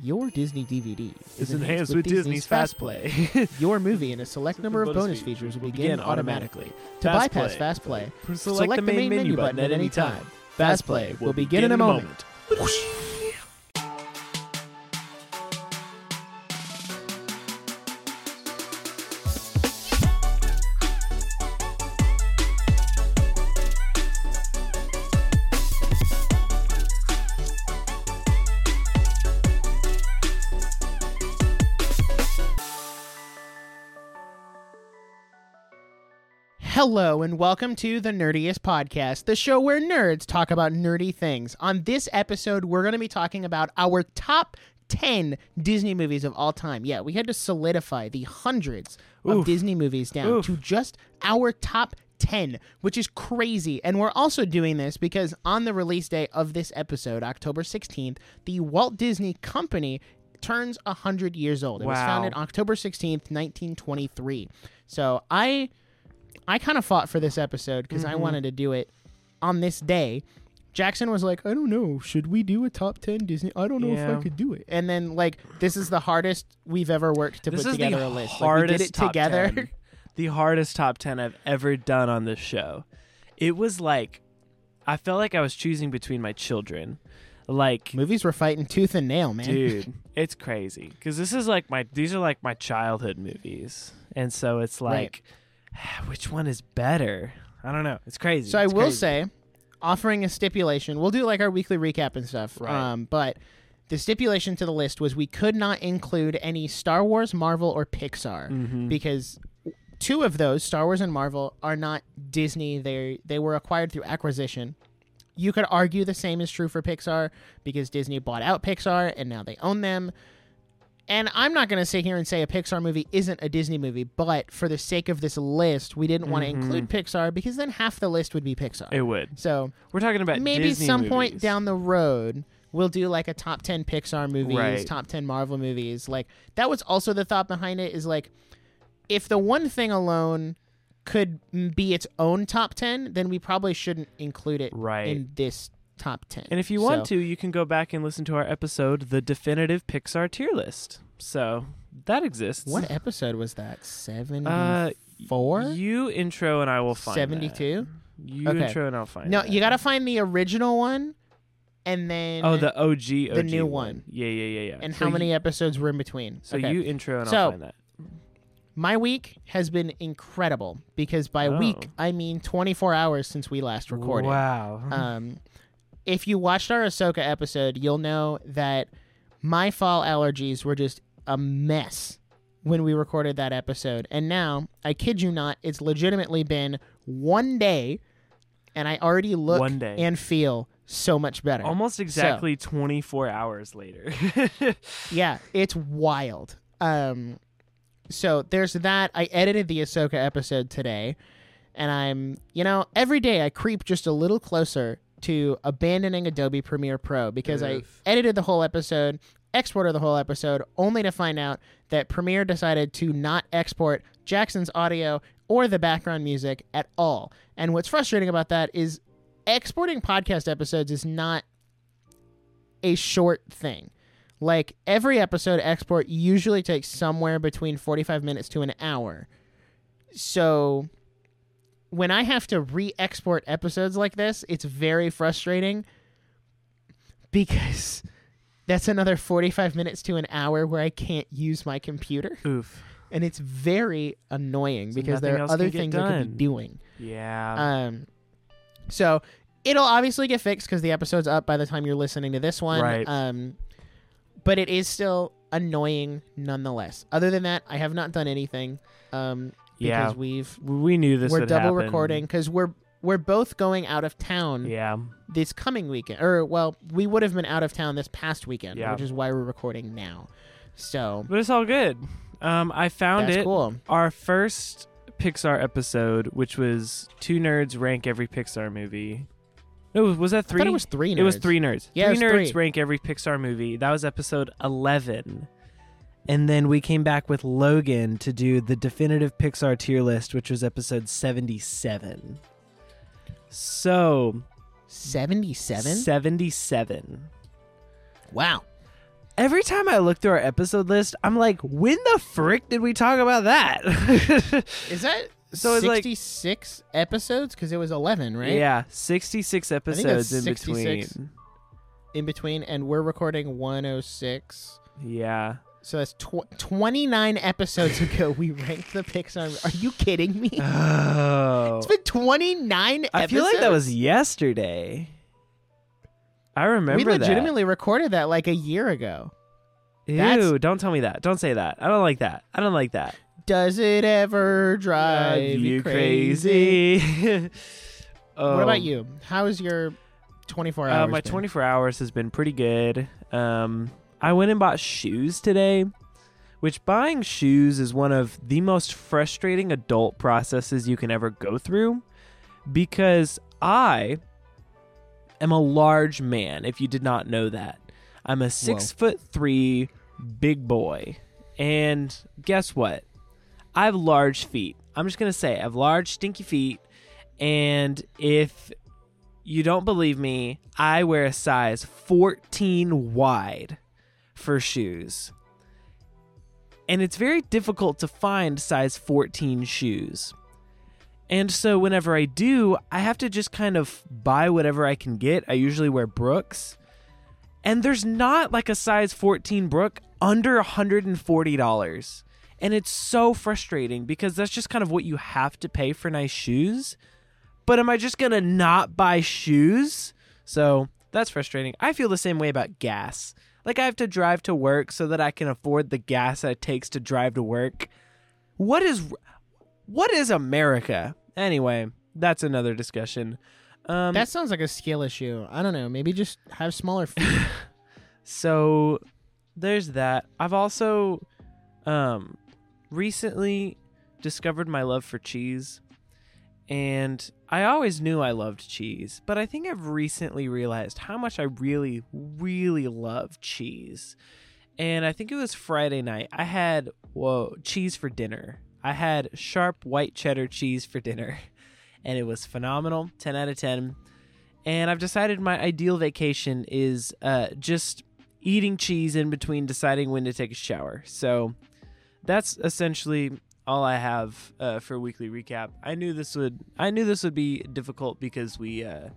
Your Disney DVD is enhanced with Disney's Fast Play. Your movie and a select number of bonus features will begin automatically. To bypass Fast Play, select the main menu button at any time. Fast Play will begin in a moment. Hello, and welcome to the Nerdiest Podcast, the show where nerds talk about nerdy things. On this episode, we're going to be talking about our top 10 Disney movies of all time. Yeah, we had to solidify the hundreds of Oof. Disney movies down Oof. to just our top 10, which is crazy. And we're also doing this because on the release day of this episode, October 16th, the Walt Disney Company turns 100 years old. It was Wow. founded October 16th, 1923. So I I kind of fought for this episode because I mm-hmm. wanted to do it on this day. Jackson was like, I don't know, should we do a top 10 Disney? I don't know if I could do it. And then like this is the hardest we've ever worked to This put together the a list. hardest like, we did it together. 10. the hardest top 10 I've ever done on this show. It was like I felt like I was choosing between my children. Like Movies were fighting tooth and nail, man. dude, it's crazy cuz this is like my these are like my childhood movies. And so it's Right. which one is better? I don't know. It's crazy. So I will crazy. say, offering a stipulation, we'll do like our weekly recap and stuff. Right. Um, but the stipulation to the list was we could not include any Star Wars, Marvel, or Pixar Mhm. because two of those, Star Wars and Marvel, are not Disney. They they were acquired through acquisition. You could argue the same is true for Pixar because Disney bought out Pixar and now they own them. And I'm not going to sit here and say a Pixar movie isn't a Disney movie, but for the sake of this list, we didn't want to mm-hmm. include Pixar because then half the list would be Pixar. It would. so We're talking about maybe Disney some point down the road, we'll do like a top 10 Pixar movies, Right. top 10 Marvel movies. Like that was also the thought behind it is like if the one thing alone could be its own top 10, then we probably shouldn't include it Right. in this top 10. And if you want So- to, you can go back and listen to our episode, The Definitive Pixar Tier List. So that exists. What episode was that? 74? Uh, you intro and I will find 72? You Okay. intro and I'll find No, that. you got to find the original one and then Oh, the OG, OG the new one. one. Yeah, yeah, yeah, yeah. and So how you- many episodes were in between. So Okay. you intro and So- I'll find that. My week has been incredible because by Oh. week I mean 24 hours since we last recorded. Wow. Um, if you watched our Ahsoka episode, you'll know that my fall allergies were just a mess when we recorded that episode. And now, I kid you not, it's legitimately been one day, and I already look One day. and feel so much better. Almost exactly 24 hours later. Yeah, it's wild. Um, so there's that. I edited the Ahsoka episode today, and I'm, you know, every day I creep just a little closer to abandoning Adobe Premiere Pro because Oof. I edited the whole episode, exported the whole episode, only to find out that Premiere decided to not export Jackson's audio or the background music at all. And what's frustrating about that is exporting podcast episodes is not a short thing. Like every episode export usually takes somewhere between 45 minutes to an hour. So when I have to re-export episodes like this, it's very frustrating because that's another 45 minutes to an hour where I can't use my computer Oof. and it's very annoying So because there are other things I could be doing. Yeah. Um, so it'll obviously get fixed because the episode's up by the time you're listening to this one. Right. Um, but it is still annoying nonetheless. Other than that, I have not done anything. Um, yeah. because we've we knew this we're double happen. recording because we're we're both going out of town Yeah. this coming weekend. Or well, we would have been out of town this past weekend, Yeah. which is why we're recording now. So But it's all good. Um, I found that's it. cool. Our first Pixar episode, which was two nerds rank every Pixar movie. No, was that I three? thought it was three. It was nerds. three nerds. Yeah, three nerds three. rank every Pixar movie. That was episode eleven. And then we came back with Logan to do the definitive Pixar tier list, which was episode seventy-seven. So Seventy-seven. seventy-seven. Wow. Every time I look through our episode list, I'm like, when the frick did we talk about that? Is that So it's like- 66 episodes? Because it was 11, right? Yeah, 66 episodes in 66. between. In between, and we're recording 106. Yeah. So that's tw- 29 episodes ago we ranked the Pixar. Are you kidding me? Oh. It's been 29 I episodes. feel like that was yesterday. I remember We legitimately recorded that like a year ago. that. that's- Ew, don't tell me that. Don't say that. I don't like that. I don't like that. Does it ever drive you crazy? crazy. What Oh. about you? How's your 24 Uh, hours? my been? 24 hours has been pretty good. Um, I went and bought shoes today, which buying shoes is one of the most frustrating adult processes you can ever go through because I am a large man, if you did not know that. I'm a six foot three big boy. And guess what? I have large feet. I'm just going to say I have large, stinky feet. And if you don't believe me, I wear a size 14 wide for shoes. And it's very difficult to find size 14 shoes. And so whenever I do, I have to just kind of buy whatever I can get. I usually wear Brooks. And there's not like a size 14 Brook under $140. And it's so frustrating because that's just kind of what you have to pay for nice shoes. But am I just going to not buy shoes? So that's frustrating. I feel the same way about gas. Like I have to drive to work so that I can afford the gas that it takes to drive to work. What is what is America? Anyway, that's another discussion. Um, That sounds like a skill issue. I don't know. Maybe just have smaller feet. so there's that. I've also um recently discovered my love for cheese. And I always knew I loved cheese, but I think I've recently realized how much I really, really love cheese. And I think it was Friday night. I had, whoa, cheese for dinner. I had sharp white cheddar cheese for dinner. And it was phenomenal 10 out of 10. And I've decided my ideal vacation is uh, just eating cheese in between deciding when to take a shower. So that's essentially all I have uh, for weekly recap. I knew this would I knew this would be difficult because we uh,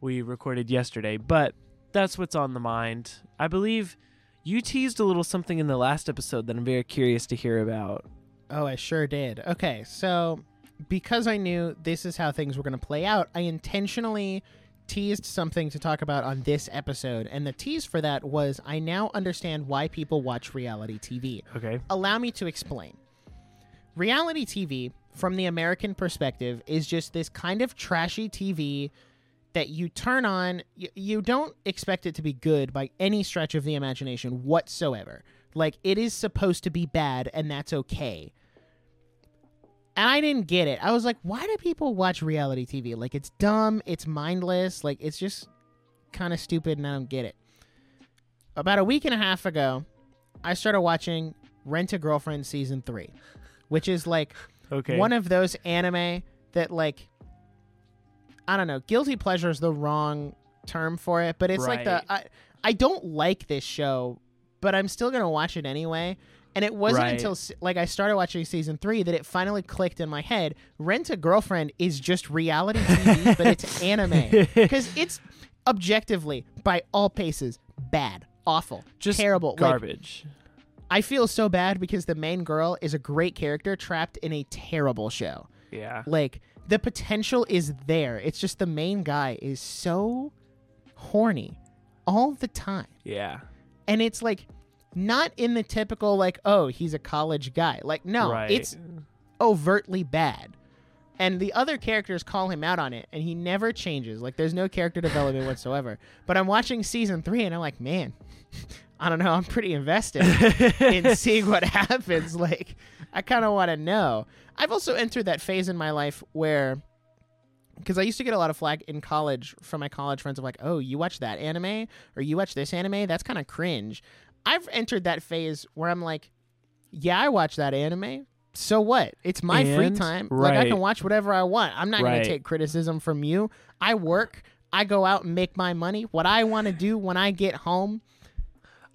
we recorded yesterday, but that's what's on the mind. I believe you teased a little something in the last episode that I'm very curious to hear about. oh, I sure did. Okay, so because I knew this is how things were going to play out, I intentionally teased something to talk about on this episode. And the tease for that was I now understand why people watch reality TV. Okay. allow me to explain. Reality TV, from the American perspective, is just this kind of trashy TV that you turn on. You, you don't expect it to be good by any stretch of the imagination whatsoever. Like, it is supposed to be bad, and that's okay. And I didn't get it. I was like, why do people watch reality TV? Like, it's dumb, it's mindless, like, it's just kind of stupid, and I don't get it. About a week and a half ago, I started watching Rent a Girlfriend season three, which is like Okay. one of those anime that like I don't know, guilty pleasure is the wrong term for it, but it's like the I I don't like this show, but I'm still gonna watch it anyway. And it wasn't Right. until like I started watching season three that it finally clicked in my head. Rent a Girlfriend is just reality TV, but it's anime because it's objectively by all paces bad, awful, just terrible, Like, garbage. I feel so bad because the main girl is a great character trapped in a terrible show. yeah. Like the potential is there. It's just the main guy is so horny all the time. Yeah. And it's like not in the typical like oh, he's a college guy. Like no, right. it's overtly bad. And the other characters call him out on it and he never changes. Like there's no character development whatsoever. But I'm watching season 3 and I'm like, "Man, I don't know, I'm pretty invested." in seeing what happens. Like, I kind of want to know. I've also entered that phase in my life where, because I used to get a lot of flack in college from my college friends of like, oh, you watch that anime or you watch this anime? That's kind of cringe. I've entered that phase where I'm like, yeah, I watch that anime. So what? It's my free And- time. Like I can watch whatever I want. I'm not going to take criticism from you. I work. I go out and make my money. What I want to do when I get home,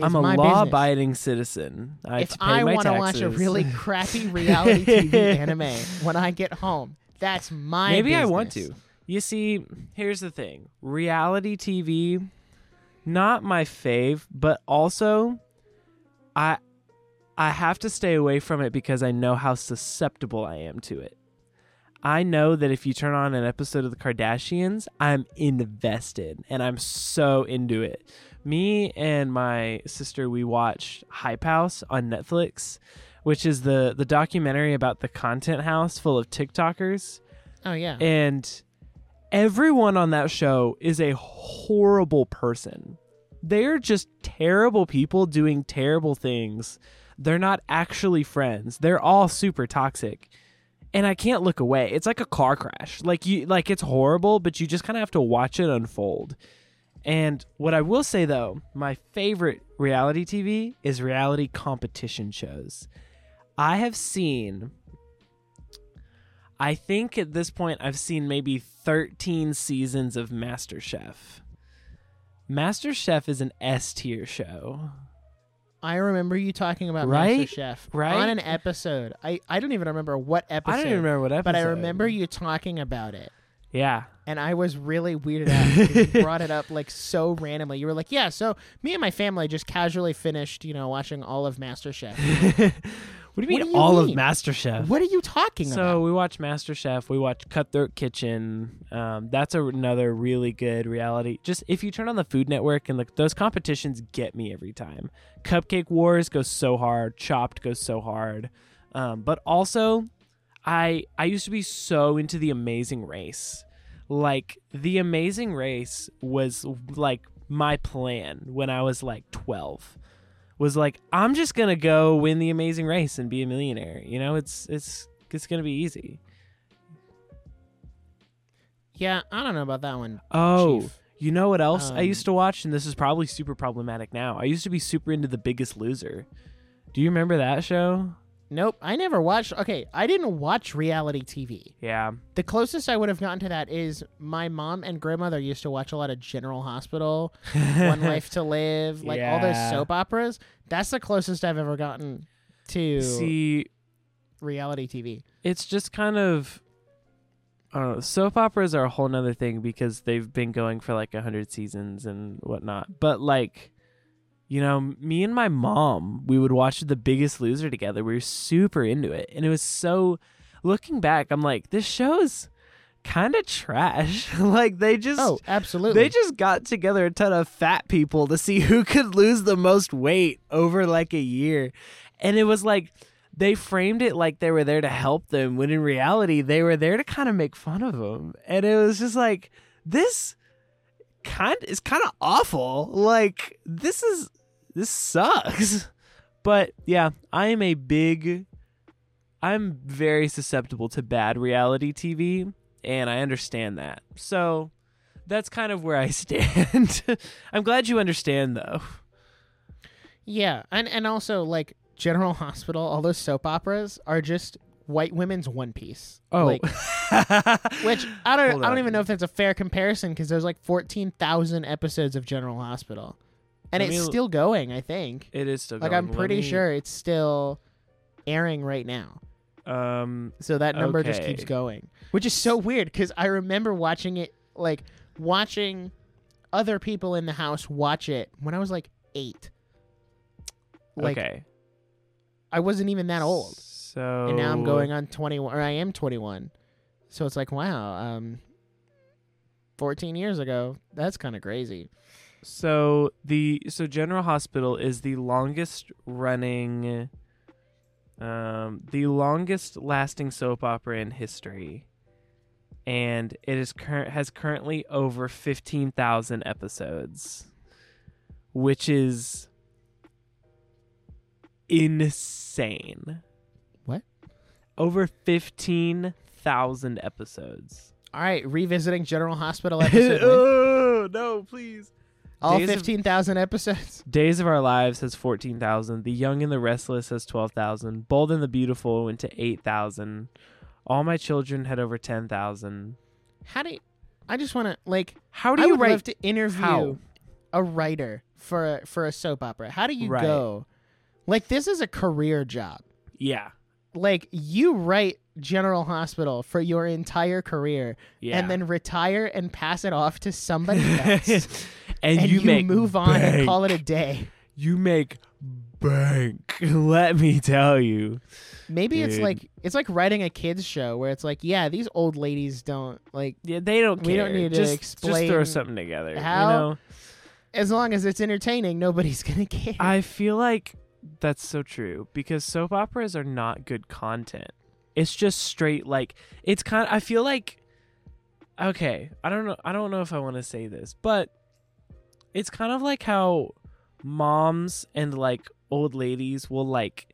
I'm a law-abiding citizen. I if pay I want to watch a really crappy reality TV anime when I get home, that's my Maybe I want to. You see, here's the thing: reality TV, not my fave, but also, I, I have to stay away from it because I know how susceptible I am to it. I know that if you turn on an episode of the Kardashians, I'm invested and I'm so into it. Me and my sister, we watched Hype House on Netflix, which is the the documentary about the content house full of TikTokers Oh yeah. and everyone on that show is a horrible person. They're just terrible people doing terrible things. They're not actually friends. They're all super toxic. And I can't look away. It's like a car crash. Like you like it's horrible, but you just kind of have to watch it unfold. And what I will say though, my favorite reality TV is reality competition shows. I have seen I think at this point I've seen maybe 13 seasons of MasterChef. MasterChef is an S tier show. I remember you talking about Right? MasterChef Right? on an episode. I, I don't even remember what episode. I don't even remember what episode. But I remember you talking about it. Yeah. And I was really weirded out because you brought it up like so randomly. You were like, "Yeah, so me and my family just casually finished, you know, watching all of MasterChef." what do you mean do you all mean? of MasterChef? what are you talking So about? So we watch MasterChef. We watch Cutthroat Kitchen. Um, that's a, another really good reality. Just if you turn on the Food Network and like those competitions get me every time. Cupcake Wars goes so hard. Chopped goes so hard. Um, but also, I I used to be so into the Amazing Race. Like the Amazing Race was like my plan when I was like twelve. Was like I'm just gonna go win the Amazing Race and be a millionaire. You know, it's it's it's gonna be easy. Yeah, I don't know about that one. Oh, Chief. you know what else I Um, used to watch, and this is probably super problematic now. I used to be super into The Biggest Loser. Do you remember that show? Nope, I never watched. Okay, I didn't watch reality TV. Yeah. The closest I would have gotten to that is my mom and grandmother used to watch a lot of General Hospital, One Life to Live, like all those soap operas. That's the closest I've ever gotten to See, reality TV. it's just kind of I don't know. Soap operas are a whole nother thing because they've been going for like a hundred seasons and whatnot. But like, you know, me and my mom, we would watch The Biggest Loser together. We were super into it, and it was so. Looking back, I'm like, this show's kind of trash. like they just. Oh, absolutely. They just got together a ton of fat people to see who could lose the most weight over like a year. And it was like they framed it like they were there to help them when in reality they were there to kind of make fun of them. And it was just like this kind is kind of awful. Like this is this sucks. But yeah, I am a big I'm very susceptible to bad reality TV and I understand that. So that's kind of where I stand. I'm glad you understand though. yeah, and and also like General Hospital, all those soap operas are just white women's One Piece. Oh. like, which I don't I don't even know if that's a fair comparison because there's like fourteen thousand episodes of General Hospital, and Let it's me- still going. I think. it is still Like going. I'm Let pretty me- sure it's still airing right now. Um So that number just Okay. keeps going, which is so weird because I remember watching it, like watching other people in the house watch it when I was like eight. Like okay. I wasn't even that old, So and now I'm going on 21, or I am 21. So it's like, wow, um, 14 years ago, that's kind of crazy. So the so General Hospital is the longest running um the longest lasting soap opera in history. And it is current has currently over 15,000 episodes, which is insane. What? Over 15,000 episodes. All right, revisiting General Hospital episode. oh, no, please. All Days 15,000 episodes. Days of Our Lives has 14,000. The Young and the Restless has 12,000. Bold and the Beautiful went to 8,000. All My Children had over 10,000. How do you, I just want to, like, How do I you would write? love to interview How? a writer for a, for a soap opera? How do you Right. go? Like this is a career job. Yeah. Like you write General Hospital for your entire career Yeah. and then retire and pass it off to somebody else. and, and you, you, make move on and bank. call it a day. You make bank. Let me tell you. Maybe it's like it's like writing a kids show where it's like, yeah, these old ladies don't like Yeah, they don't care. We don't need to just, Just throw something together. how- You know? as long as it's entertaining, nobody's gonna care. I feel like that's so true because soap operas are not good content. It's just straight like it's kind Of, I feel like okay, I don't know I don't know if I want to say this, but it's kind of like how moms and like old ladies will like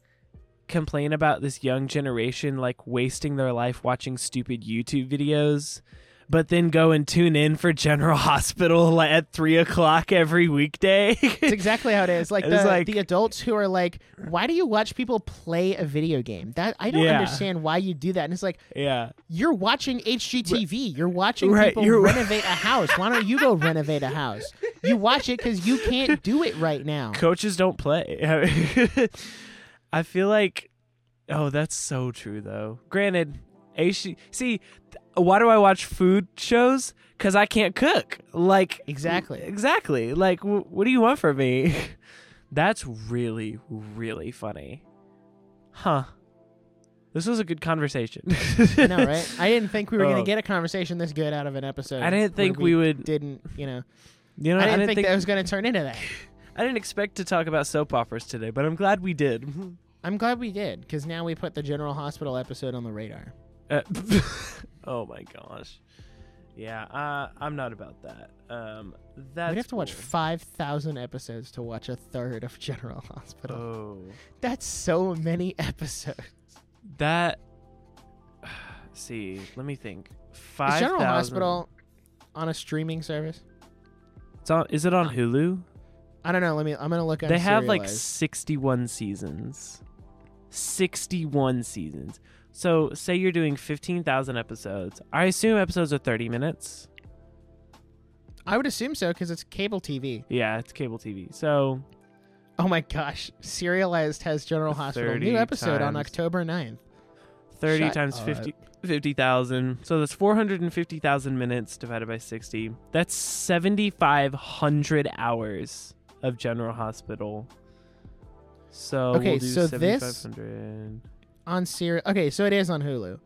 complain about this young generation like wasting their life watching stupid YouTube videos, but then go and tune in for General Hospital at three o'clock every weekday. It's exactly how it is. Like the like- the adults who are like, "Why do you watch people play a video game?" That I don't Yeah. understand why you do that. And it's like yeah. you're watching HGTV. You're watching Right, people you're- renovate a house. Why don't you go renovate a house? You watch it because you can't do it right now. coaches don't play. I feel like, oh, that's so true though. Granted, AC, see, th- why do I watch food shows? Because I can't cook. Like Exactly. exactly. Like, w- what do you want from me? that's really, really funny, huh? This was a good conversation. I know, right? I didn't think we were Oh. gonna get a conversation this good out of an episode. I didn't think we would. Didn't you know? You know, I didn't, think, that was gonna turn into that. I didn't expect to talk about soap operas today, but I'm glad we did. I'm glad we did because now we put the General Hospital episode on the radar. Uh, oh my gosh. Yeah, uh, I'm not about that. Um, that's We'd have to watch five thousand episodes to watch a third of General Hospital. Oh, That's so many episodes. that. See, let me think. Five Is General thousand- Hospital on a streaming service? It's on, is it on Hulu? I don't know. Let me. I'm gonna look. They have like 61 seasons. 61 seasons. So, say you're doing 15,000 episodes. I assume episodes are 30 minutes. I would assume so because it's cable TV. Yeah, it's cable TV. So, Oh my gosh, Serialized has General Hospital new episode on October 9th. 30 Shut times up. 50 50,000. So that's 450,000 minutes divided by 60. That's 7,500 hours of General Hospital. So Okay, we'll do so this- 7,500. On serial. Okay, so it is on Hulu.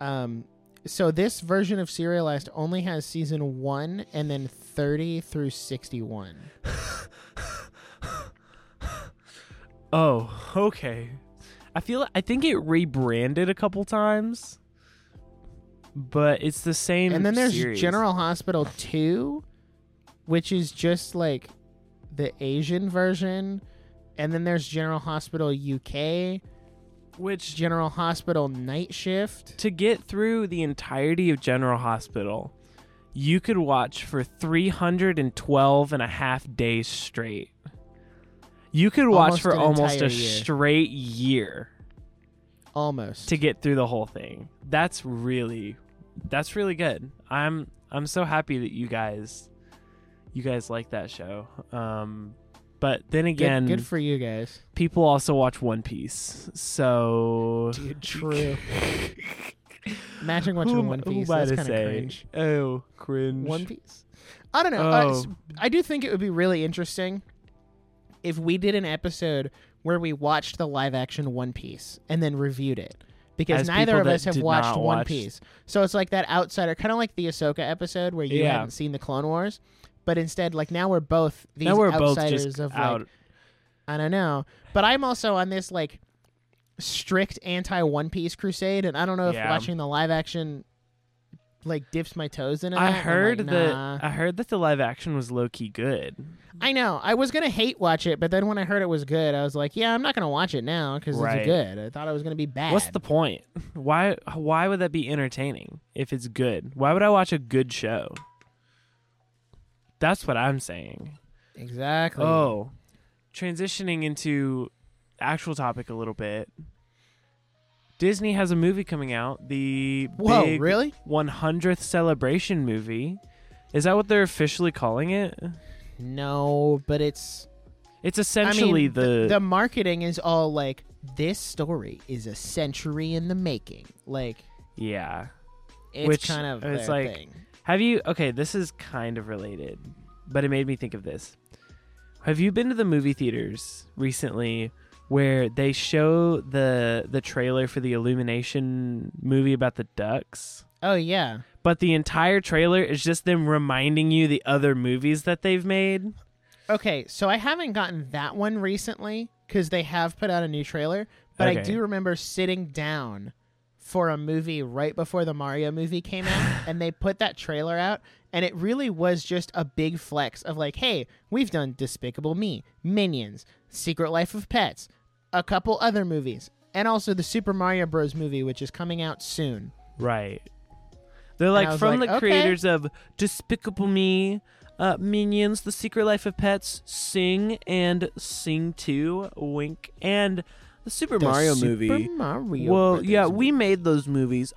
Um, so this version of Serialized only has season one and then 30 through 61. Oh, okay. I feel I think it rebranded a couple times. But it's the same And then there's series. General Hospital 2, which is just like the Asian version. And then there's General Hospital UK, which General Hospital Night Shift. to get through the entirety of General Hospital, you could watch for 312 and a half days straight. You could watch Almost for almost a year. straight year Almost. to get through the whole thing. That's really that's really good. I'm I'm so happy that you guys you guys like that show. Um but then again, good, for you guys. people also watch One Piece. So Dude, true. Imagine Who watching am- One Piece. I That's kind of cringe. Oh, cringe. One Piece. I don't know. Uh, Oh. s- I do think it would be really interesting if we did an episode where we watched the live action One Piece and then reviewed it. Because As neither of us have watched One watch- Piece. So it's like that outsider, kind of like the Ahsoka episode where you Yeah. hadn't seen the Clone Wars. But instead, like now we're both these now we're both outsiders just of out. like I don't know. But I'm also on this like strict anti One Piece crusade, and I don't know if Yeah. watching the live action like dips my toes in it. I heard like, that nah. I heard that the live action was low key good. I know. I was gonna hate watch it, but then when I heard it was good, I was like, yeah, I'm not gonna watch it now because Right. it's good. I thought it was gonna be bad. What's the point? Why why would that be entertaining if it's good? Why would I watch a good show? That's what I'm saying. exactly? Oh, transitioning into actual topic a little bit. Disney has a movie coming out, the whoa, big really? 100th celebration movie. Is that what they're officially calling it? No, but it's It's essentially I mean, the, the marketing is all like this story is a century in the making. Like yeah. it's Which kind of it's like- thing. Have you okay, this is kind of related, but it made me think of this. Have you been to the movie theaters recently where they show the the trailer for the Illumination movie about the ducks? Oh yeah. But the entire trailer is just them reminding you the other movies that they've made. Okay, so I haven't gotten that one recently because they have put out a new trailer, but I do remember sitting down for a movie right before the Mario movie came out, and they put that trailer out, and it really was just a big flex of like, hey, we've done Despicable Me, Minions, Secret Life of Pets, a couple other movies, and also the Super Mario Bros. movie, which is coming out soon. Right. They're like from like, the okay. creators of Despicable Me, uh, Minions, The Secret Life of Pets, Sing, and Sing 2, Wink, and the Super The Mario Super movie. Mario well, Brothers yeah, movie. we made those movies.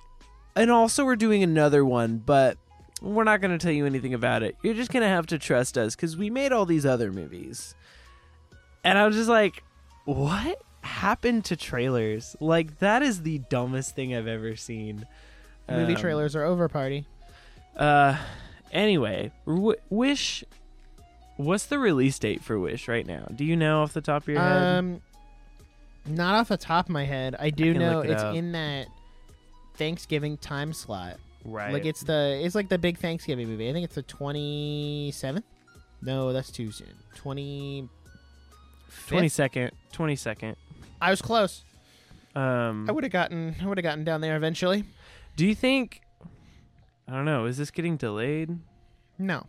And also, we're doing another one, but we're not going to tell you anything about it. You're just going to have to trust us because we made all these other movies. And I was just like, what happened to trailers? Like, that is the dumbest thing I've ever seen. movie Um, trailers are over. Party. Uh, anyway, w- Wish. What's the release date for Wish right now? Do you know off the top of your head? Um, not off the top of my head. I do can know it it's up. in that Thanksgiving time slot. right. Like it's the it's like the big Thanksgiving movie. I think it's the twenty seventh. No, that's too soon. Twenty. twenty second. Twenty second. I was close. Um, I would have gotten. I would have gotten down there eventually. do you think? I don't know. Is this getting delayed? No,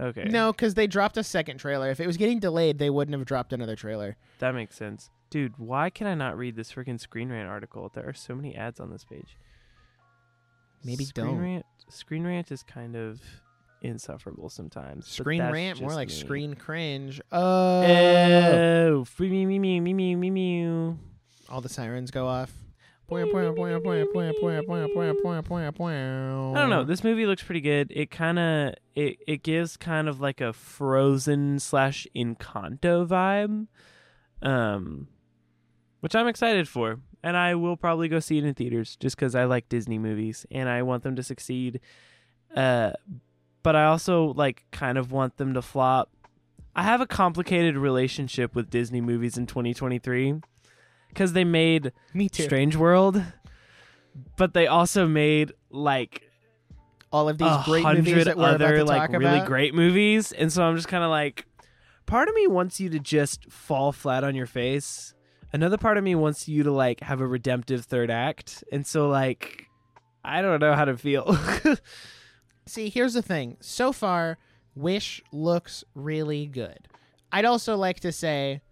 Okay. no, because they dropped a second trailer. If it was getting delayed, they wouldn't have dropped another trailer. that makes sense, dude. Why can I not read this freaking Screen Rant article? There are so many ads on this page. Maybe Screen don't. Rant. Screen Rant is kind of insufferable sometimes. Screen rant, more like me. screen cringe. Oh, Oh, me me me me me me me. all the sirens go off. I I don't know. This movie looks pretty good. It kind of it it gives kind of like a Frozen slash Encanto vibe, um, which I'm excited for, and I will probably go see it in theaters just because I like Disney movies and I want them to succeed. Uh, but I also like kind of want them to flop. I have a complicated relationship with Disney movies in 2023 because they made Me too. Strange World, but they also made like all of these great movies that we're about other to like really about. great movies, and so I'm just kind of like, part of me wants you to just fall flat on your face. Another part of me wants you to like have a redemptive third act, and so like, I don't know how to feel. See, here's the thing. So far, Wish looks really good. I'd also like to say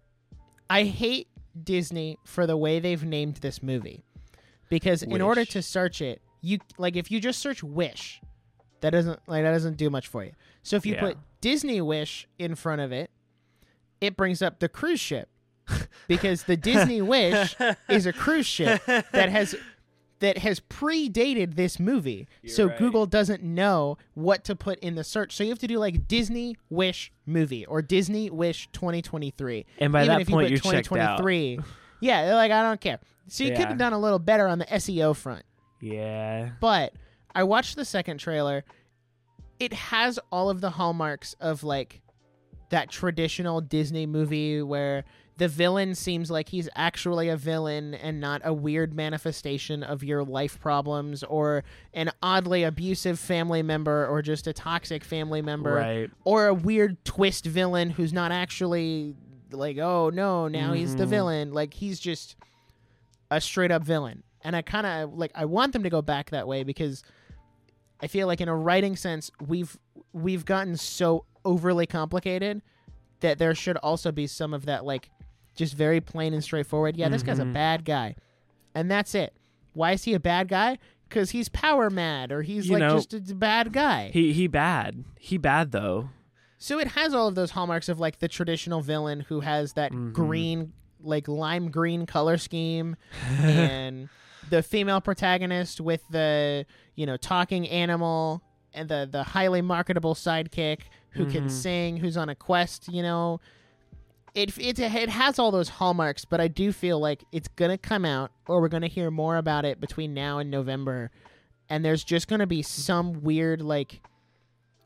I hate Disney for the way they've named this movie. Because in order to search it, you like if you just search Wish, that doesn't like that doesn't do much for you. So if you Yeah. put Disney Wish in front of it, it brings up the cruise ship. because the Disney Wish is a cruise ship that has that has predated this movie. so right. Google doesn't know what to put in the search. So you have to do like Disney Wish movie or Disney Wish 2023. and by Even that if you point, put you're checked out. 2023. Yeah, they're like I don't care. So you could have done a little better on the SEO front. Yeah, But I watched the second trailer. It has all of the hallmarks of like that traditional Disney movie where the villain seems like he's actually a villain and not a weird manifestation of your life problems or an oddly abusive family member or just a toxic family member right. or a weird twist villain who's not actually like oh no now he's the Mhm. villain like he's just a straight up villain and i kind of like i want them to go back that way because i feel like in a writing sense we've we've gotten so overly complicated that there should also be some of that like just very plain and straightforward yeah this guy's a Mhm. bad guy and that's it why is he a bad guy because he's power mad or he's You like know, just a bad guy He he bad. He bad though. so it has all of those hallmarks of like the traditional villain who has that Mhm. green, like lime green color scheme, and the female protagonist with the you know talking animal and the the highly marketable sidekick who can Mhm. sing, who's on a quest, you know. It, it it has all those hallmarks, but I do feel like it's gonna come out, or we're gonna hear more about it between now and November, and there's just gonna be some weird like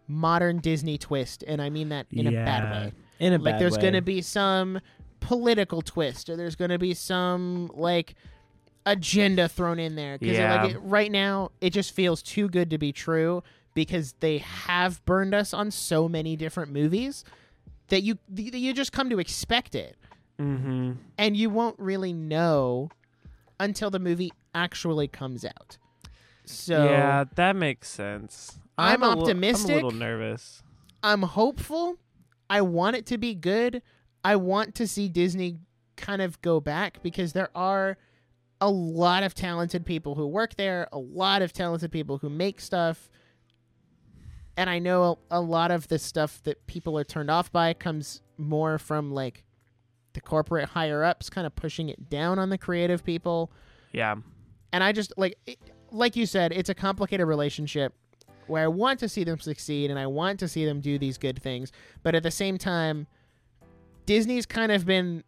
modern Disney twist, and I mean that in a bad way. In a like there's way. gonna be some political twist, or there's gonna be some like agenda thrown in there. Because Yeah. like it, right now, it just feels too good to be true because they have burned us on so many different movies that you that you just come to expect it, Mm-hmm. and you won't really know until the movie actually comes out. So yeah, that makes sense. I'm I'm optimistic. a little nervous. I'm hopeful. I want it to be good. I want to see Disney kind of go back because there are a lot of talented people who work there, a lot of talented people who make stuff. And I know a, a lot of the stuff that people are turned off by comes more from like the corporate higher ups kind of pushing it down on the creative people Yeah. and I just like it, like you said, it's a complicated relationship where I want to see them succeed and I want to see them do these good things, but at the same time, Disney's kind of been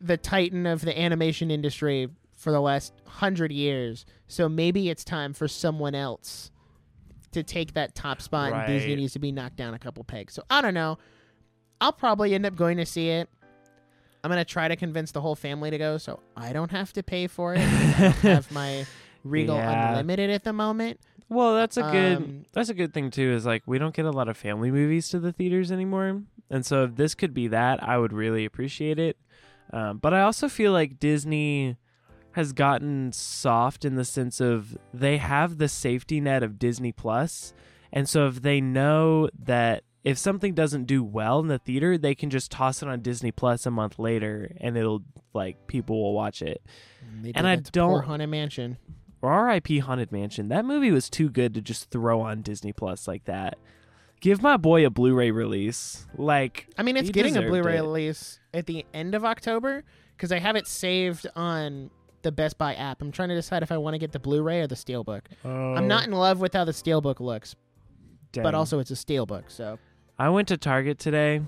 the titan of the animation industry for the last hundred years. So maybe it's time for someone else to take that top spot, and Disney needs to be knocked down a couple pegs. So I don't know. I'll probably end up going to see it. I'm gonna try to convince the whole family to go, so I don't have to pay for it. I have my Regal Yeah. Unlimited at the moment. Well, that's a good Um, that's a good thing too. Is like we don't get a lot of family movies to the theaters anymore, and so if this could be that, I would really appreciate it. Um, but I also feel like Disney has gotten soft in the sense of they have the safety net of Disney Plus, and so if they know that if something doesn't do well in the theater, they can just toss it on Disney Plus a month later, and it'll like people will watch it. Mm, they And I that to poor don't- Haunted Mansion. or R.I.P. Haunted Mansion. That movie was too good to just throw on Disney Plus like that. Give my boy a Blu-ray release. Like, I mean, it's getting a Blu-ray it. release at the end of October because I have it saved on the Best Buy app. I'm trying to decide if I want to get the Blu-ray or the Steelbook. I'm not in love with how the Steelbook looks, but also it's a Steelbook, so I went to Target today,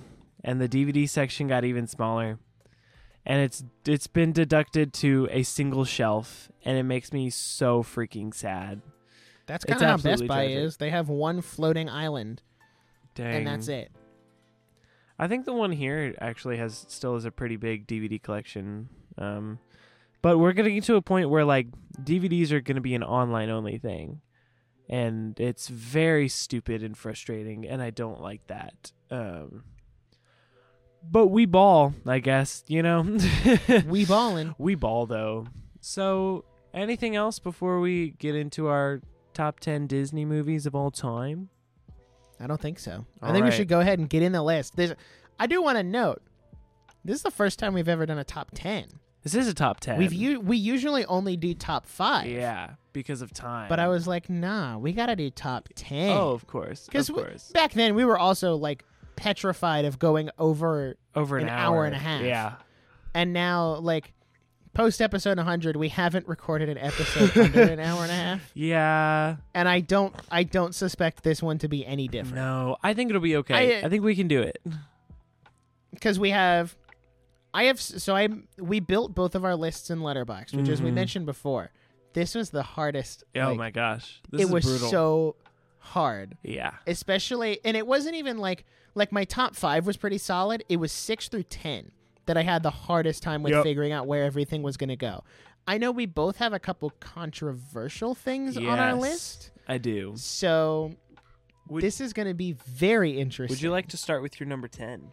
and the DVD section got even smaller, and it's it's been deducted to a single shelf, and it makes me so freaking sad. that's kind of how Best Buy tragic. is. They have one floating island, Dang, and that's it. I think the one here actually has still has a pretty big DVD collection. Um, but we're getting to get to a point where like DVDs are going to be an online only thing, and it's very stupid and frustrating, and I don't like that. Um, but we ball, I guess. You know, We ballin'. we ball though. So, anything else before we get into our top ten Disney movies of all time? I don't think so. I All think we should go ahead and get in the list. There's, I do want to note, this is the first time we've ever done a top ten. This is a top ten. We've u- we usually only do top five. yeah, because of time. But I was like, nah, we gotta do top ten. Oh, of course. because Of course. back then we were also like petrified of going over, Over an, an hour and a half. Yeah. and now like post episode 100, we haven't recorded an episode under an hour and a half, Yeah. and I don't I don't suspect this one to be any different No, I think it'll be okay. I, uh, I, think we can do it. because we have. I have so I we built both of our lists in Letterboxd, which as we mm-hmm. mentioned before, this was the hardest. oh like, my gosh. This it was brutal. so hard. Yeah. especially and it wasn't even like like my top five was pretty solid it was six through ten that i had the hardest time with Yep. figuring out where everything was going to go i know we both have a couple controversial things on our Yes. list I do. so Would, this is going to be very interesting would you like to start with your number 10?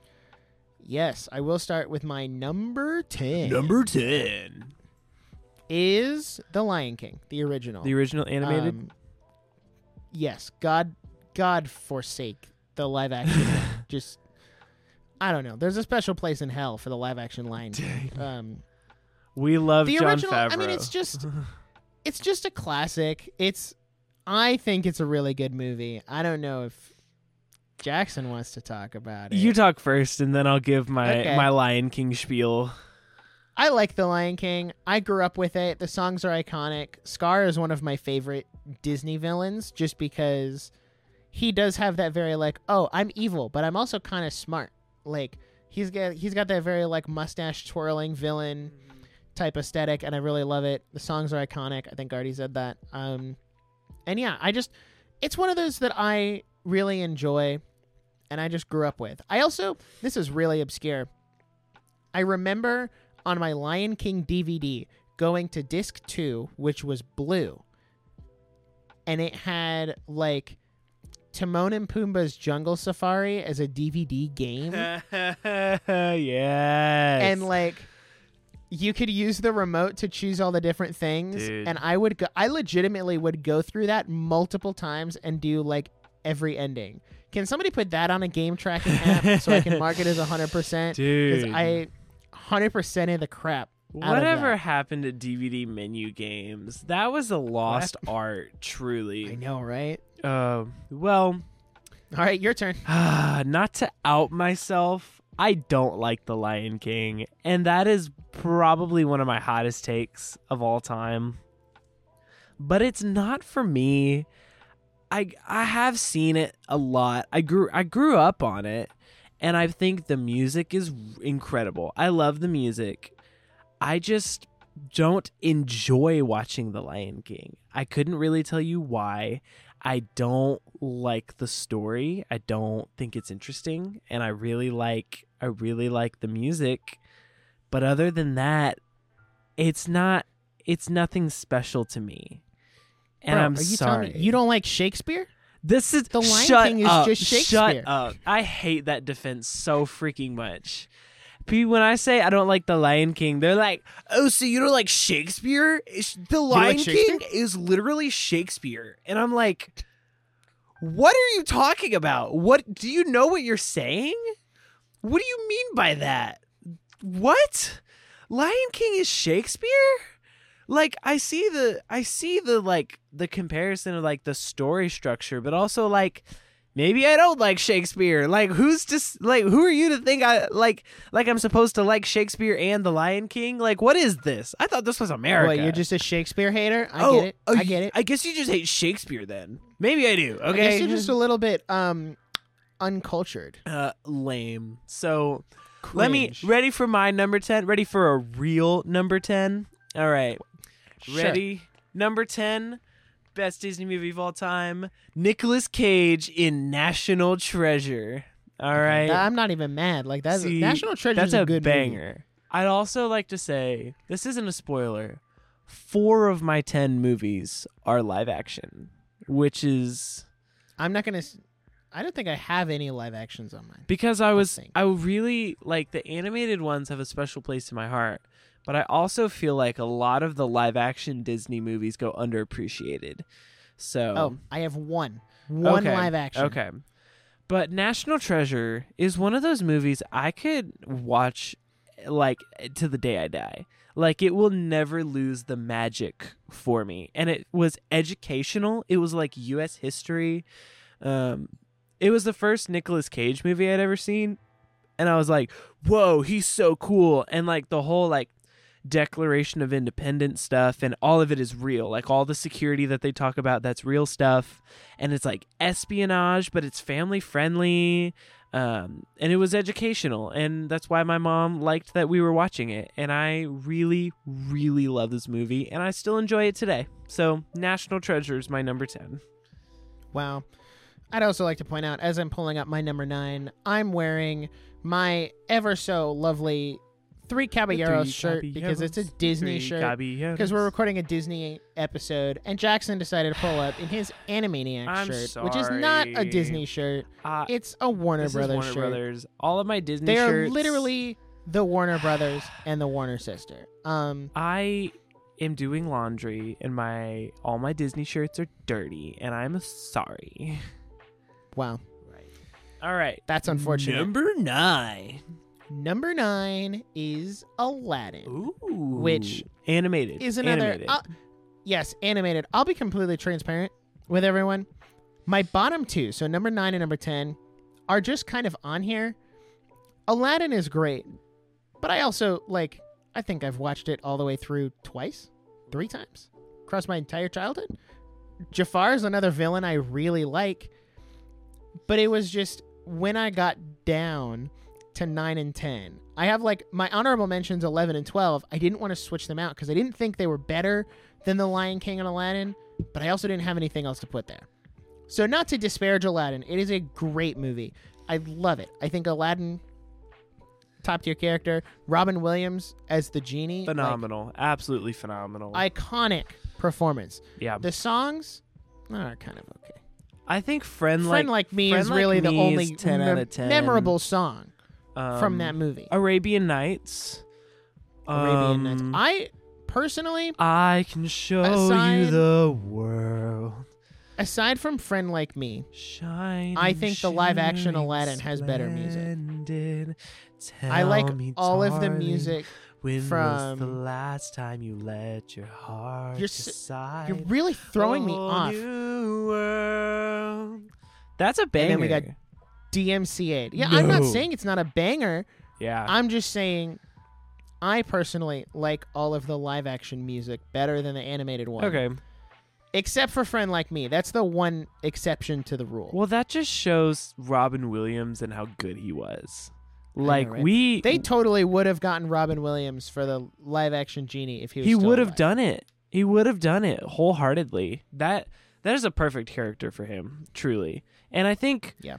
Yes i will start with my number 10 Number 10. is the lion king the original The original animated? Um, yes god god forsake the live action just i don't know there's a special place in hell for the live action lion King. um we love the Jon original Favreau. i mean it's just it's just a classic it's i think it's a really good movie i don't know if jackson wants to talk about it you talk first, and then I'll give my, Okay. my Lion King spiel. i like the lion king i grew up with it the songs are iconic scar is one of my favorite disney villains just because he does have that very like, oh, I'm evil, but I'm also kind of smart. Like he's got he's got that very like mustache twirling villain type aesthetic, and I really love it. The songs are iconic. I think Artie said that. Um, and yeah, I just it's one of those that I really enjoy, and I just grew up with. I also this is really obscure. I remember on my Lion King DVD going to disc two, which was blue, and it had like Timon and Pumbaa's Jungle Safari as a DVD game. yes. and like you could use the remote to choose all the different things Dude. and i would go i legitimately would go through that multiple times and do like every ending can somebody put that on a game tracking app so i can mark it as 100% because Dude. i 100% of the crap Whatever happened to DVD menu games? That was a lost art, truly. i know right Uh, well, all right your turn not to out myself, I don't like The Lion King, and that is probably one of my hottest takes of all time. But it's not for me. I I have seen it a lot. I grew I grew up on it, and I think the music is incredible. I love the music. I just don't enjoy watching The Lion King. I couldn't really tell you why. I don't like the story. I don't think it's interesting and I really like I really like the music. But other than that, it's not it's nothing special to me. And Bro, I'm are you sorry. telling me you don't like shakespeare This is The Lion shut King is just Shakespeare. Shut up! I hate that defense so freaking much. P- When I say I don't like the Lion King, they're like, "Oh, so you don't like Shakespeare? The Lion like King is literally Shakespeare," and I'm like, "What are you talking about? What do you know what you're saying? What do you mean by that? What? Lion King is Shakespeare?" Like i see the i see the like the comparison of like the story structure but also like maybe i don't like shakespeare. Like who's just like who are you to think i like like i'm supposed to like shakespeare and the lion king? Like what is this? I thought this was america. What you're just a shakespeare hater? I oh, get it. oh, i get it. I guess you just hate shakespeare then. Maybe i do I okay? guess you're just a little bit um uncultured. Uh lame. So let me ready for my number 10 ready for a real number 10 all right Sure. Ready? Number 10, best Disney movie of all time, Nicolas Cage in National Treasure. All right. I'm not even mad. Like that's See, National Treasure That's is a, a good movie. banger. I'd also like to say this isn't a spoiler. Four of my 10 movies are live action, which is I'm not gonna. I don't think I have any live actions on mine. because I was think. I really like the animated ones have a special place in my heart, but I also feel like a lot of the live action Disney movies go underappreciated. So Oh, I have one. One Okay, live action. Okay. But National Treasure is one of those movies I could watch like to the day I die. Like it will never lose the magic for me. And it was educational. It was like US history. Um it was the first Nicolas Cage movie I'd ever seen. And I was like, "Whoa, he's so cool." And like the whole like Declaration of Independence stuff and all of it is real. Like all the security that they talk about that's real stuff and it's like espionage but it's family friendly um, and it was educational and that's why my mom liked that we were watching it and I really really love this movie and I still enjoy it today. So National Treasure is my number 10. Wow. I'd also like to point out, as I'm pulling up my number nine, I'm wearing my ever so lovely Three Caballeros shirt because it's a Disney shirt. Because we're recording a Disney episode, and Jackson decided to pull up in his Animaniacs I'm shirt, which is not a. Disney shirt. uh, It's a Warner this is Brothers Warner shirt. Brothers. All of my Disney They are literally the Warner Brothers and the Warner sister. Um, I am doing laundry and my all my Disney shirts are dirty and I'm sorry. wow, All right. that's unfortunate. Number 9. Number nine is Aladdin. Ooh. Which animated is another Animated. uh, yes animated i'll be completely transparent with everyone my bottom two so number nine and number 10 are just kind of on here aladdin is great but i also like i think i've watched it all the way through twice three times across my entire childhood jafar is another villain i really like but it was just when I got down to 9 and 10. I have like my honorable mentions 11 and 12. I didn't want to switch them out because I didn't think they were better than The Lion King and Aladdin, but I also didn't have anything else to put there. So, not to disparage Aladdin, it is a great movie. I love it. I think Aladdin, top tier character. Robin Williams as the genie, like, Phenomenal. Absolutely phenomenal. iconic performance. yeah. The songs eh, are kind of okay. I think Friend, Friend Like, Me Friend is Like really the only is 10 out of 10. memorable song from um, that movie. Arabian Nights. Arabian Nights. Um, I personally, I can show Aside- you the world. aside from Friend Like Me, Shine. I think the live-action Aladdin has better music. I like all of the music. When from- was the last time you let your heart You're s- decide? You're really throwing me off. That's a banger. then we got DMC8. Yeah, I'm not saying it's not a banger. yeah. I'm just saying I personally like all of the live action music better than the animated one. okay. Except for Friend Like Me. That's the one exception to the rule. Well, that just shows Robin Williams and how good he was. Like right? we, they totally would have gotten Robin Williams for the live action genie if he was he would have done it. He would have done it wholeheartedly. That that is a perfect character for him, truly. And I think Yeah.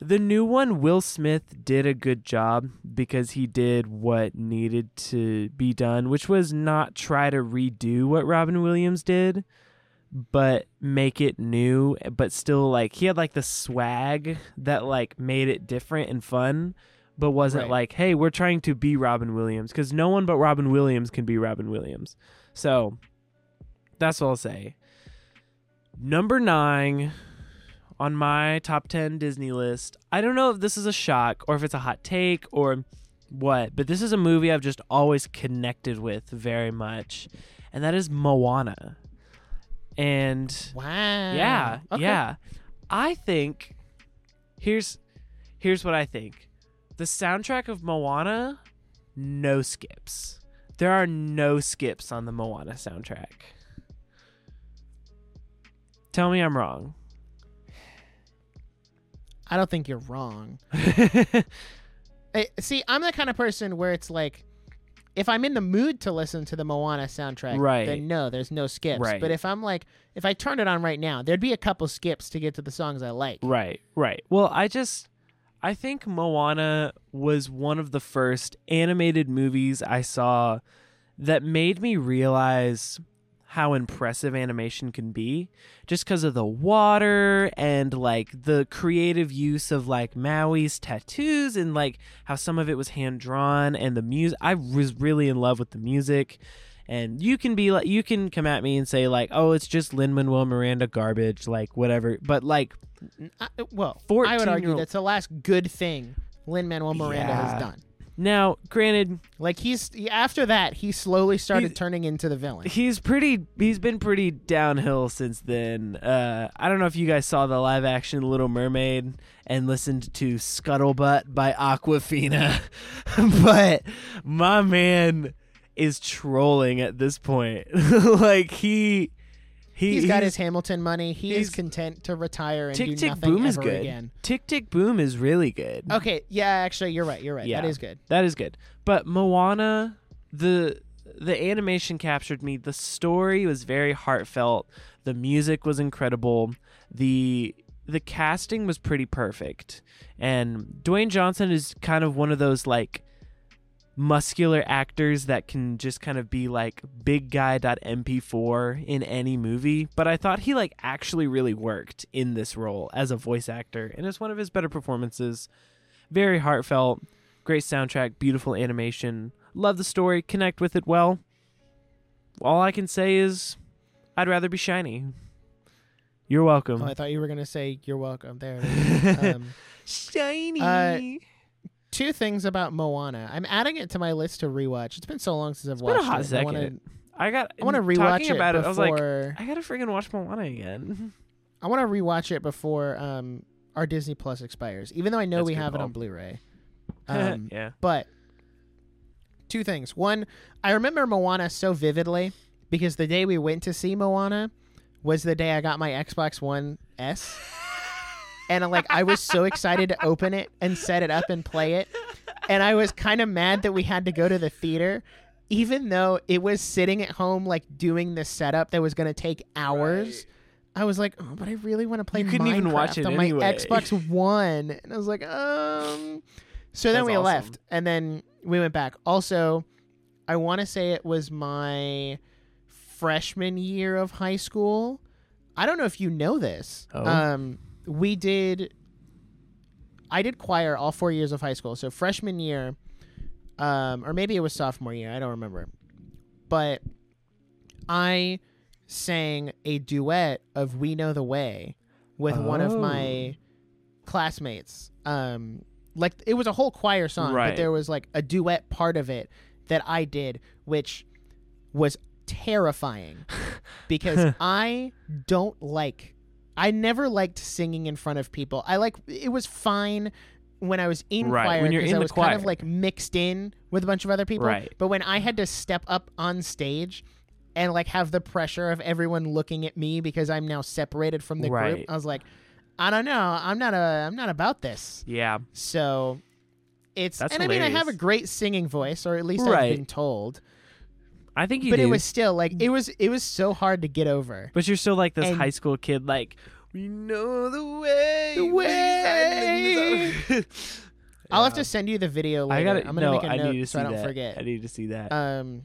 The new one, Will Smith did a good job because he did what needed to be done, which was not try to redo what Robin Williams did, but make it new, but still like he had like the swag that like made it different and fun. But wasn't Right. like, hey, we're trying to be Robin Williams because no one but Robin Williams can be Robin Williams. So that's what I'll say. Number nine on my top 10 Disney list. I don't know if this is a shock or if it's a hot take or what, but this is a movie I've just always connected with very much, and that is Moana. And Wow. yeah, Okay. yeah. I think here's here's what I think. The soundtrack of Moana, no skips. There are no skips on the Moana soundtrack. Tell me I'm wrong. I don't think you're wrong. Eh, see, I'm the kind of person where it's like, if I'm in the mood to listen to the Moana soundtrack, Right. then no, there's no skips. Right. But if I'm like, if I turned it on right now, there'd be a couple skips to get to the songs I like. Right, right. Well, I just I think Moana was one of the first animated movies I saw that made me realize how impressive animation can be just because of the water and like the creative use of like Maui's tattoos and like how some of it was hand drawn and the music I was really in love with the music and you can be like you can come at me and say like oh it's just Lin Manuel Miranda garbage like whatever but like I- well, I would argue that's the last good thing Lin Manuel Miranda Yeah. has done. Now granted Like he's after that, he slowly started He's- turning into the villain. he's pretty he's been pretty downhill since then uh i don't know if you guys saw the live action little mermaid and listened to scuttlebutt by Awkwafina but my man is trolling at this point like he he he's got his Hamilton money. He is content to retire and tick do tick nothing boom is good again. tick tick boom is really good Okay, yeah, actually, you're right. You're right. Yeah. That is good. That is good. But Moana, the the animation captured me. The story was very heartfelt. The music was incredible. The the casting was pretty perfect. And Dwayne Johnson is kind of one of those like muscular actors that can just kind of be like big guy.mp4 in any movie but i thought he like actually really worked in this role as a voice actor and it's one of his better performances. Very heartfelt great soundtrack beautiful animation. Love the story connect with it well. All i can say is i'd rather be shiny. You're welcome. Oh, I thought you were gonna say you're welcome. There. Um, shiny. Uh, two things about Moana. I'm adding it to my list to rewatch. It's been so long since I've been a watched hot it. I wanna- second. I got. I want to rewatch talking it about it. I was like. I gotta freaking watch Moana again. I want to rewatch it before um our Disney Plus expires. Even though I know That's we have it on Blu-ray. Um, yeah. But two things. One, I remember Moana so vividly because the day we went to see Moana was the day I got my Xbox One S. and like I was so excited to open it and set it up and play it, and I was kind of mad that we had to go to the theater, even though it was sitting at home like doing the setup that was going to take hours. I was like, oh, but I really want to play. You couldn't even watch it on my anyway. Xbox One, and I was like, um. So then That's we awesome. left, and then we went back. Also, I want to say it was my freshman year of high school. I don't know if you know this. Oh. Um, we did. I did choir all four years of high school. So freshman year, um, or maybe it was sophomore year. I don't remember. But I sang a duet of "We Know the Way" with one of Oh. my classmates. Um, like it was a whole choir song, but there was like a duet part of it that I did, which was terrifying because I don't like. I never liked singing in front of people. I like it was fine when I was in Right, choir when you're 'cause in I was kind of like mixed in with a bunch of other people. Right. But when I had to step up on stage and like have the pressure of everyone looking at me because I'm now separated from the group, I was like, I don't know. I'm not a. I'm not about this. Yeah. So it's That's and I mean I have a great singing voice, or at least I've been told. I think you but do. it was still like it was it was so hard to get over. But you're still like this And- high school kid, like we know the way. The way. sang." I'll have to send you the video I later. got I'm gonna no, make a I note need to so I don't that. forget. I need to see that. Um,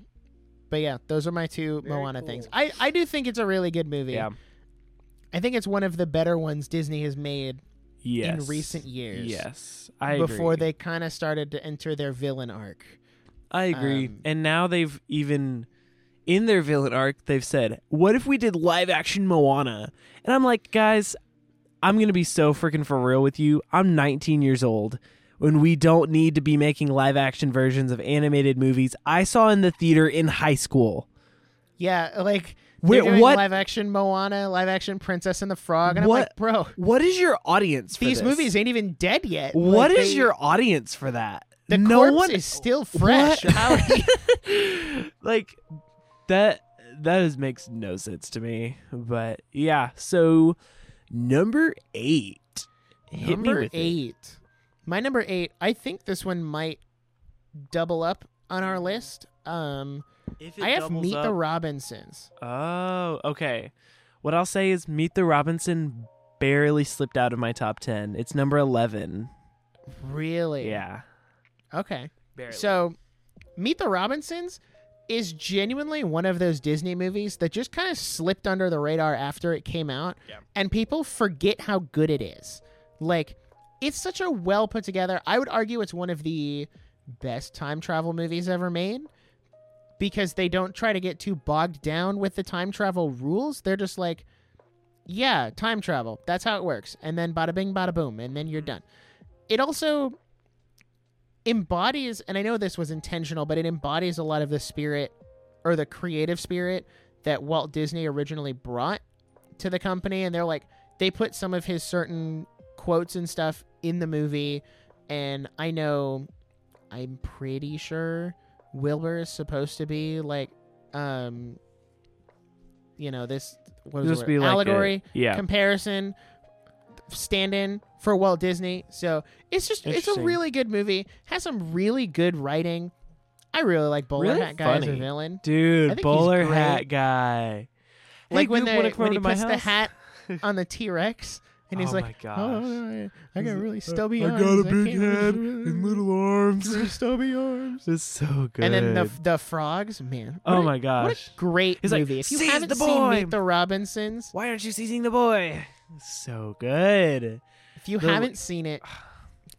but yeah, those are my two Very Moana cool. things. I I do think it's a really good movie. yeah. I think it's one of the better ones Disney has made Yes. in recent years. Yes, I before agree. they kind of started to enter their villain arc. I agree. um, and now they've even in their villain arc, they've said, "What if we did live action Moana?" And I'm like, guys, I'm gonna be so freaking for real with you. I'm 19 years old. When we don't need to be making live action versions of animated movies I saw in the theater in high school. Yeah, like Wait, doing what- live action Moana, live action Princess and the Frog, and What- I'm like, bro, What is your audience for these this? movies ain't even dead yet. What Like, is they- your audience for that? The no corpse one is still fresh. How you- like that that is, makes no sense to me. But yeah, so number 8. Hit me number with it. eight. My number eight. I think this one might double up on our list. Um, If I have Meet the Robinsons. Oh, okay. What I'll say is Meet the Robinson barely slipped out of my top 10. It's number 11. Really? Yeah. Okay. Barely. So, Meet the Robinsons is genuinely one of those Disney movies that just kind of slipped under the radar after it came out, Yeah. and people forget how good it is. Like, it's such a well put together. I would argue it's one of the best time travel movies ever made because they don't try to get too bogged down with the time travel rules. They're just like, yeah, time travel. That's how it works. And then bada bing, bada boom, and then you're mm-hmm. done. It also embodies, and I know this was intentional, but it embodies a lot of the spirit or the creative spirit that Walt Disney originally brought to the company. And they're like, they put some of his certain quotes and stuff in the movie. And I know, I'm pretty sure Wilbur is supposed to be like, um, you know, this what was Just it? be like a- allegory yeah. comparison stand-in for Walt Disney. So it's just it's a really good movie. Has some really good writing. I really like Bowler Really Hat Guy as a villain. Dude, bowler hat guy. Like Hey, when dude, the when he puts the hat on the T Rex and he's Oh like, my oh, oh, gosh. "Oh, oh I got really uh, stubby I arms. got a big head really- and little arms. stubby arms." It's so good. And then the the frogs, man. oh a- my What a great He's like, movie! if you haven't the seen boy." Meet the Robinsons, Why aren't you seizing the boy? So good. if you The- haven't seen it,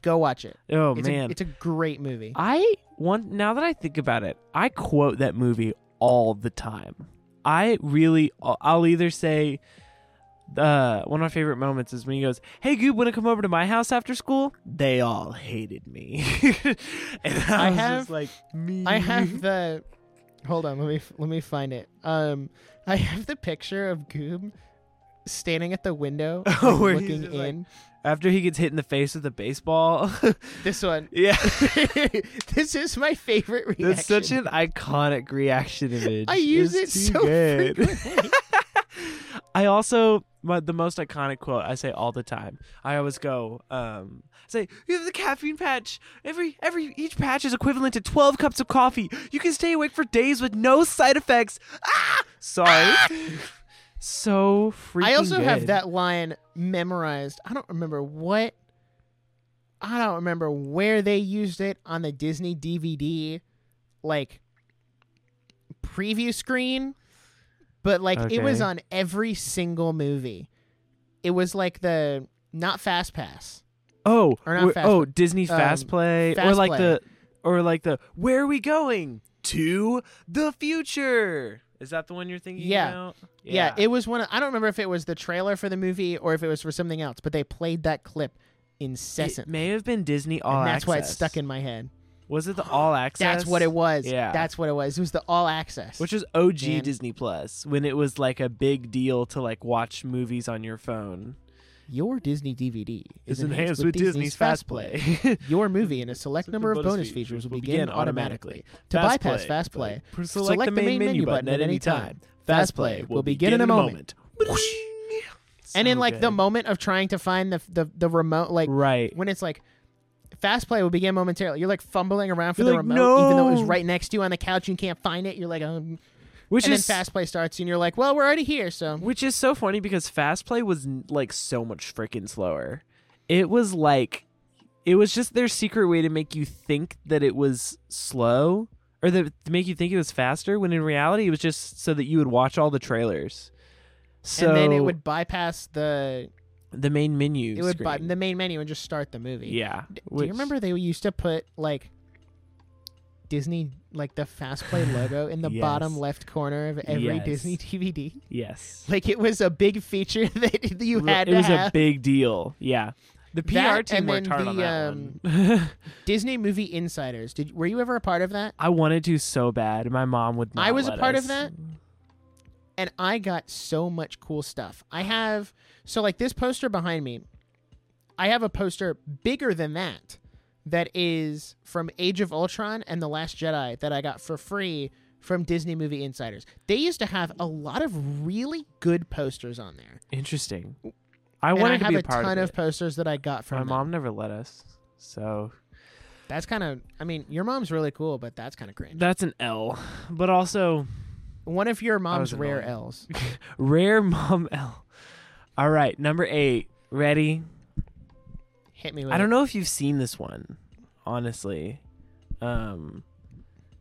go watch it. Oh it's man. a, it's a great movie. I want now that I think about it, I quote that movie all the time. I really I'll either say uh, one of my favorite moments is when he goes, "Hey, Goob, want to come over to my house after school?" They all hated me, and I, I was have- just like, "Me." I have the. Hold on, let me let me find it. Um, I have the picture of Goob standing at the window, like, Oh, looking just like- in. after he gets hit in the face with a baseball. This one. yeah, this is my favorite reaction. that's such an iconic reaction image. I use it It's too so good. frequently. I also my, the most iconic quote I say all the time. I always go, um, say, "You have the caffeine patch. Every every each patch is equivalent to twelve cups of coffee. You can stay awake for days with no side effects." Ah, sorry. So freaking. I also have that line memorized. I don't remember what. I don't remember where they used it on the Disney DVD, like preview screen, but like it was on every single movie. It was like the not Fast Pass. Oh, Or not Fast oh. Disney Fast Um, Play, or like Play. the, or like the, where are we going to the future? Is that the one you're thinking Yeah. about? Yeah. Yeah, it was one. Of, I don't remember if it was the trailer for the movie or if it was for something else, but they played that clip It incessantly, may have been Disney All and that's Access. why it's stuck in my head. Was it the All Access? That's what it was. Yeah. that's what it was. It was the all access. Which was OG Man. Disney Plus when it was like a big deal to like watch movies on your phone. Your Disney DVD is It's enhanced with Disney's Fast Play. Your movie and a select number of bonus features will begin automatically. To bypass Fast Play, select, the main menu button at any time. Fast Play will begin in a moment. and in like the moment of trying to find the the, the remote, like right. when it's like Fast Play will begin momentarily. You're like fumbling around for You're the like, remote, even though it was right next to you on the couch. You can't find it. You're like, um, Which and is then Fast Play starts, and you're like, well, we're already here, so Which is so funny because Fast Play was like so much freaking slower. It was like it was just their secret way to make you think that it was slow or that to make you think it was faster when in reality it was just so that you would watch all the trailers. So and then it would bypass the the main menu it would screen. the main menu and just start the movie. yeah. Do which- you remember they used to put like Disney, like the Fast Play logo in the Yes. bottom left corner of every Yes. Disney DVD? Yes. Like it was a big feature that you had it was have. a big deal. Yeah. The PR That team and worked then hard on that um, one. Disney Movie Insiders. Did were you ever a part of that? I wanted to so bad. My mom would not I was a part of that. and I got so much cool stuff. I have so like this poster behind me. I have a poster bigger than that that is from Age of Ultron and The Last Jedi that I got for free from Disney Movie Insiders. They used to have a lot of really good posters on there. Interesting. I and wanted I to be a part a part ton of of, posters that I got from My them. mom never let us. So That's kind of I mean, your mom's really cool, but that's kind of cringe. that's an L. But also One of your mom's rare. L's. rare mom L. All right, number 8. Ready? Hit me with I don't know if you've seen this one, honestly. Um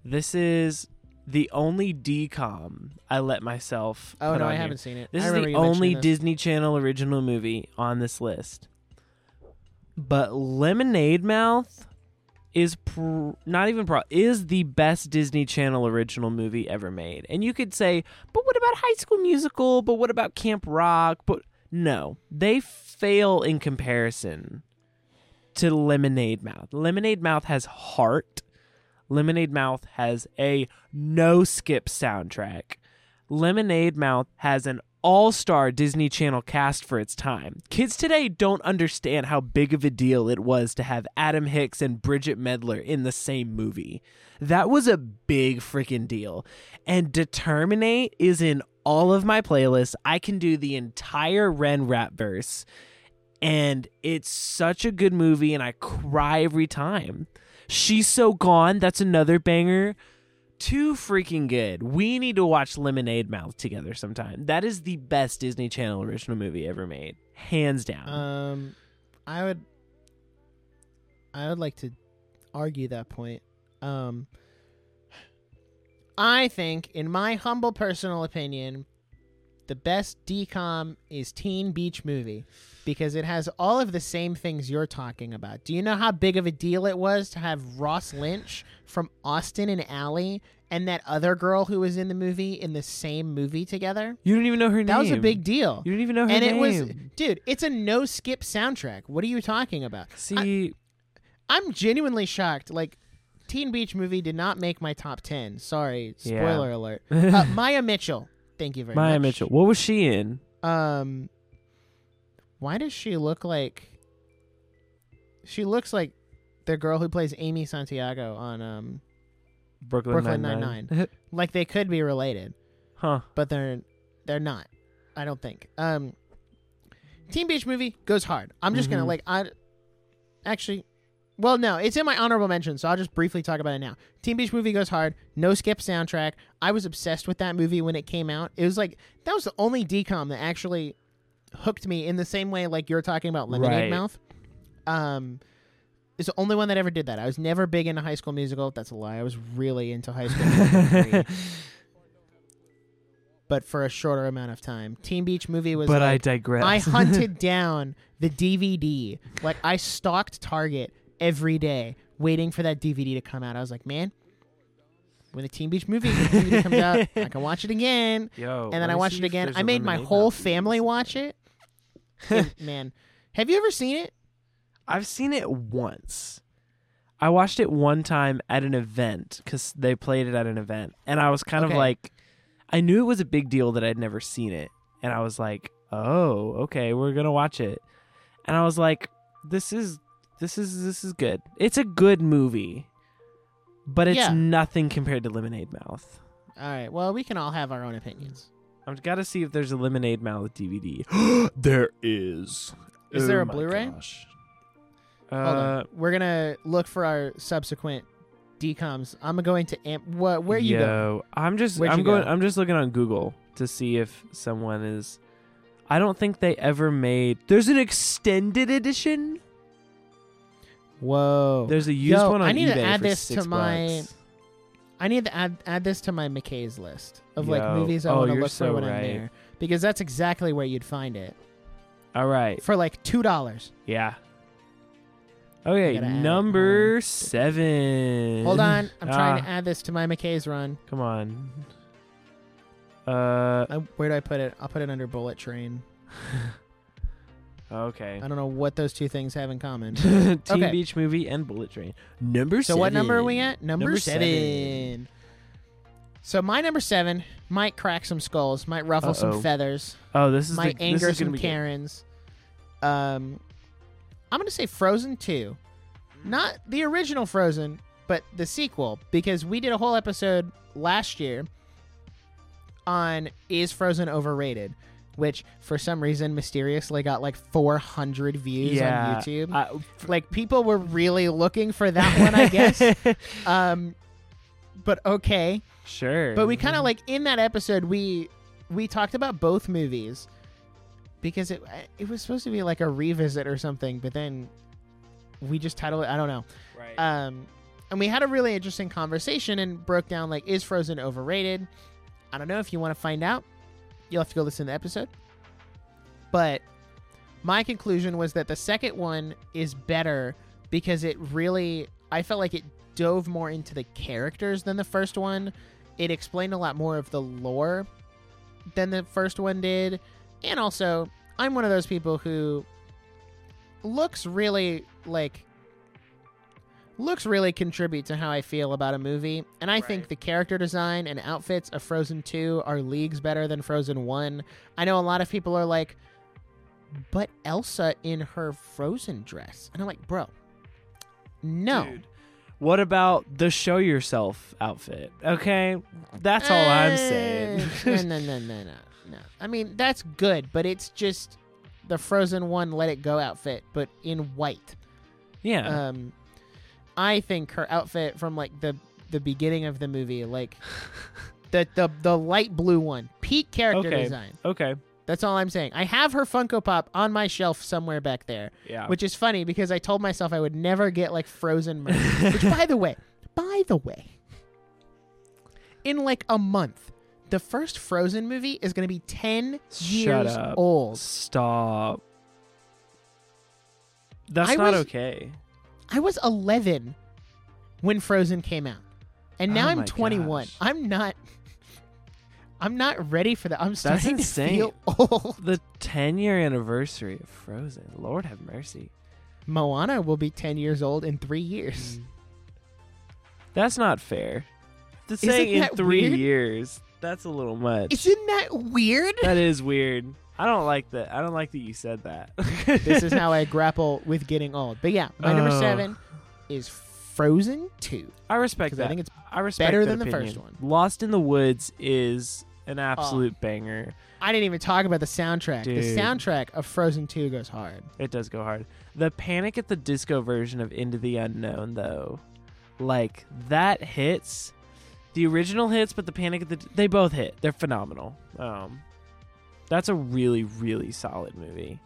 this is the only DCOM I let myself Oh put no, on I here. haven't seen it. This I is the only. Disney Channel original movie on this list. But Lemonade Mouth is pr- not even pro- is the best Disney Channel original movie ever made. And you could say, "But what about High School Musical? But what about Camp Rock?" But no, they fail in comparison to Lemonade Mouth. Lemonade Mouth has heart. Lemonade Mouth has a no skip soundtrack. Lemonade Mouth has an all star Disney Channel cast for its time. Kids today don't understand how big of a deal it was to have Adam Hicks and Bridgit Mendler in the same movie. That was a big freaking deal. And Determinate is in all of my playlists. I can do the entire Wen rap verse. And it's such a good movie, and I cry every time. She's So Gone, that's another banger too freaking good. We need to watch Lemonade Mouth together sometime. That is the best Disney Channel original movie ever made, hands down. Um, I would, I would like to argue that point. Um, I think, in my humble personal opinion, the best DCOM is Teen Beach Movie because it has all of the same things you're talking about. Do you know how big of a deal it was to have Ross Lynch from Austin and Ally and that other girl who was in the movie in the same movie together? you don't even know her name. That was a big deal. You don't even know her and name. it was dude it's a no skip soundtrack what are you talking about See, i'm genuinely shocked like teen beach movie did not make my top 10 sorry Yeah. spoiler alert uh, Maia Mitchell thank you very Maia much Mitchell. What was she in? um why does she look like she looks like the girl who plays amy santiago on um Brooklyn, Brooklyn Nine-Nine. Nine-Nine. like they could be related huh. but they're they're not I don't think. Um, Teen Beach Movie goes hard. I'm just gonna Mhm. like I actually. Well, no, it's in my honorable mention, so I'll just briefly talk about it now. Teen Beach Movie goes hard. No skip soundtrack. I was obsessed with that movie when it came out. It was like that was the only DCOM that actually hooked me in the same way like you're talking about Lemonade Right. Mouth. Um, it's the only one that ever did that. I was never big into High School Musical. That's a lie. I was really into High School Musical, but for a shorter amount of time. Teen Beach Movie was but I digress. I hunted down the DVD. Like I stalked Target every day, waiting for that DVD to come out. I was like, man, when the Teen Beach movie DVD comes out, I can watch it again. Yo, and then I watched it again. I made my whole family watch it. And, man, have you ever seen it? I've seen it once. I watched it one time at an event because they played it at an event, and I was kind Okay. of like, I knew it was a big deal that I'd never seen it, and I was like, oh, okay, we're gonna watch it, and I was like, this is this is this is good. It's a good movie, but it's Yeah. nothing compared to Lemonade Mouth. All right. Well, we can all have our own opinions. I've got to see if there's a Lemonade Mouth DVD. there is. Is there Oh a my Blu-ray? gosh. Hold Uh, on. We're gonna look for our subsequent DCOMs. I'm going to amp. What? Where you Yo, go? I'm just Where'd I'm you going go? I'm just looking on Google to see if someone is I don't think they ever made There's an extended edition. Whoa. There's a used Yo, one on I need to add for this to my- bucks. I need to add add this to my McKay's list of like Yo. movies I Oh, want to you're look so for when I'm right. there because that's exactly where you'd find it All right. for like two dollars. Yeah. Okay, gotta add it. number 7. Hold on, I'm trying to Ah. add this to my McKay's run. Come on. Uh Uh, where do I put it? I'll put it under Bullet Train. okay. I don't know what those two things have in common. Teen Okay. Beach Movie and Bullet Train. Number So seven. what number are we at? Number, Number seven. seven. So my number seven might crack some skulls, might ruffle Uh-oh. some feathers, Oh, this is might the, anger this is some good. Karens. Um, I'm gonna say Frozen two, not the original Frozen, but the sequel, because we did a whole episode last year on is Frozen overrated, which for some reason mysteriously got like 400 views Yeah. on YouTube. I- like people were really looking for that one, I guess. um, but okay. sure. But we kind of like in that episode we we talked about both movies because it it was supposed to be like a revisit or something, but then we just titled it. I don't know. right. Um, and we had a really interesting conversation and broke down like is Frozen overrated? I don't know if you want to find out. You'll have to go listen to the episode. But my conclusion was that the second one is better because it really I felt like it dove more into the characters than the first one. It explained a lot more of the lore than the first one did. And also, I'm one of those people who looks really like looks really contribute to how I feel about a movie. And I think the character design and outfits of Frozen 2 are leagues better than Frozen 1. I know a lot of people are like, but Elsa in her Frozen dress. And I'm like, bro, no. Dude, What about the show yourself outfit? Okay, that's all I'm saying. Eh, no, no, no, no, no, no. I mean, that's good, but it's just the Frozen 1 Let It Go outfit, but in white. yeah, Um, I think her outfit from like the the beginning of the movie, like the the the light blue one, peak character Okay. design. okay, That's all I'm saying. I have her Funko Pop on my shelf somewhere back there, yeah. which is funny because I told myself I would never get like Frozen merch. which, by the way, by the way, in like a month, the first Frozen movie is going to be ten Shut years up. old. Stop. That's I not was- okay. I was 11 when Frozen came out, and now Oh I'm 21. gosh. I'm not. I'm not ready for that. I'm starting insane. to feel old. The 10 year anniversary of Frozen. Lord have mercy. Moana will be 10 years old in three years. Mm. That's not fair. To Isn't say in three weird? years, that's a little much. Isn't that weird? that is weird. I don't like that. I don't like that you said that. this is how I grapple with getting old. But yeah, my number Oh. seven is Frozen 2. I respect Because that. I think it's I respect better that than the opinion. first one. Lost in the Woods is an absolute banger. I didn't even talk about the soundtrack. The Dude. soundtrack of Frozen 2 goes hard. It does go hard. The Panic at the Disco version of Into the Unknown, though, like that hits. The original hits, but the Panic at the they both hit. They're phenomenal. Um, that's a really really solid movie.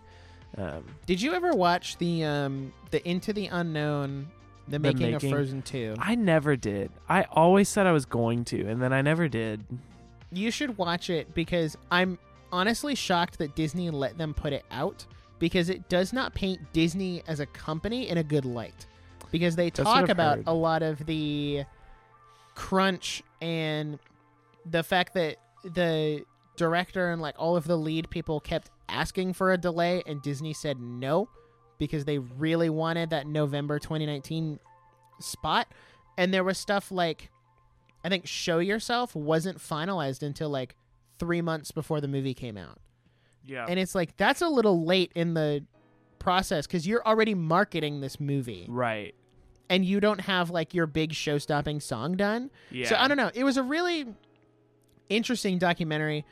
Um, Did you ever watch the um the Into the Unknown the The making, Making? of Frozen 2? I never did. I always said I was going to, and then I never did. You should watch it because I'm honestly shocked that Disney let them put it out because it does not paint Disney as a company in a good light. Because they talk about heard. a lot of the crunch and the fact that the director and like all of the lead people kept asking for a delay and Disney said no because they really wanted that November 2019 spot and there was stuff like I think Show Yourself wasn't finalized until like 3 months before the movie came out. Yeah. And it's like that's a little late in the process cuz you're already marketing this movie right. and you don't have like your big show-stopping song done. Yeah. So I don't know. It was a really interesting documentary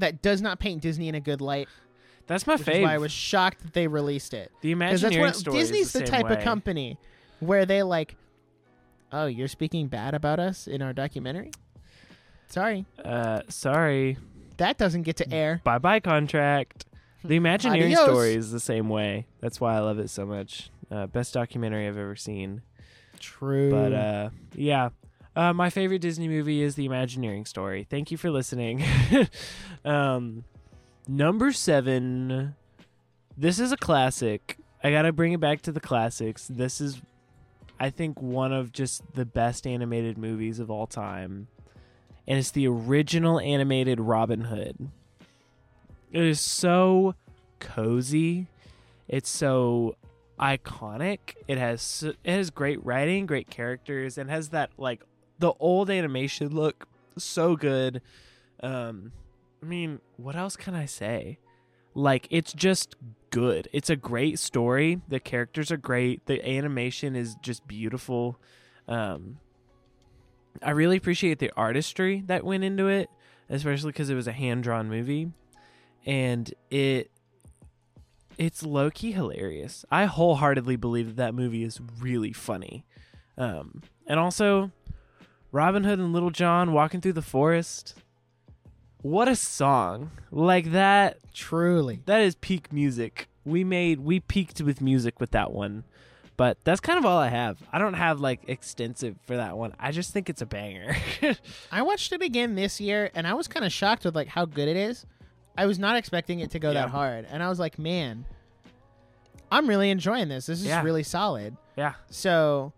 that does not paint Disney in a good light, That's my favorite. why I was shocked that they released it. the Because that's what. Disney's is the, the, type same of company where they like, oh, you're speaking bad about us in our documentary. Sorry, Uh, sorry. that doesn't get to air. Bye bye contract. The Imagineering Adios. story is the same way. That's why I love it so much. Uh, best documentary I've ever seen. True. But uh, yeah, uh, my favorite Disney movie is The Imagineering story. Thank you for listening. um, number seven. This is a classic. I gotta bring it back to the classics. This is, I think, one of just the best animated movies of all time, and it's the original animated Robin Hood. It is so cozy. It's so iconic. It has it has great writing, great characters, and has that like the old animation look so good. Um, I mean, what else can I say? Like it's just good. It's a great story. The characters are great. The animation is just beautiful. Um, I really appreciate the artistry that went into it, especially because it was a hand drawn movie, and it it's low key hilarious. I wholeheartedly believe that that movie is really funny. Um, and also, Robin Hood and Little John walking through the forest. What a song! Like that. Truly. That is peak music. We made we peaked with music with that one. But that's kind of all I have. I don't have like extensive for that one. I just think it's a banger. I watched it again this year, and I was kind of shocked with like how good it is. I was not expecting it to go Yeah. that hard, and I was like, man, I'm really enjoying this. This is Yeah. really solid. yeah. So,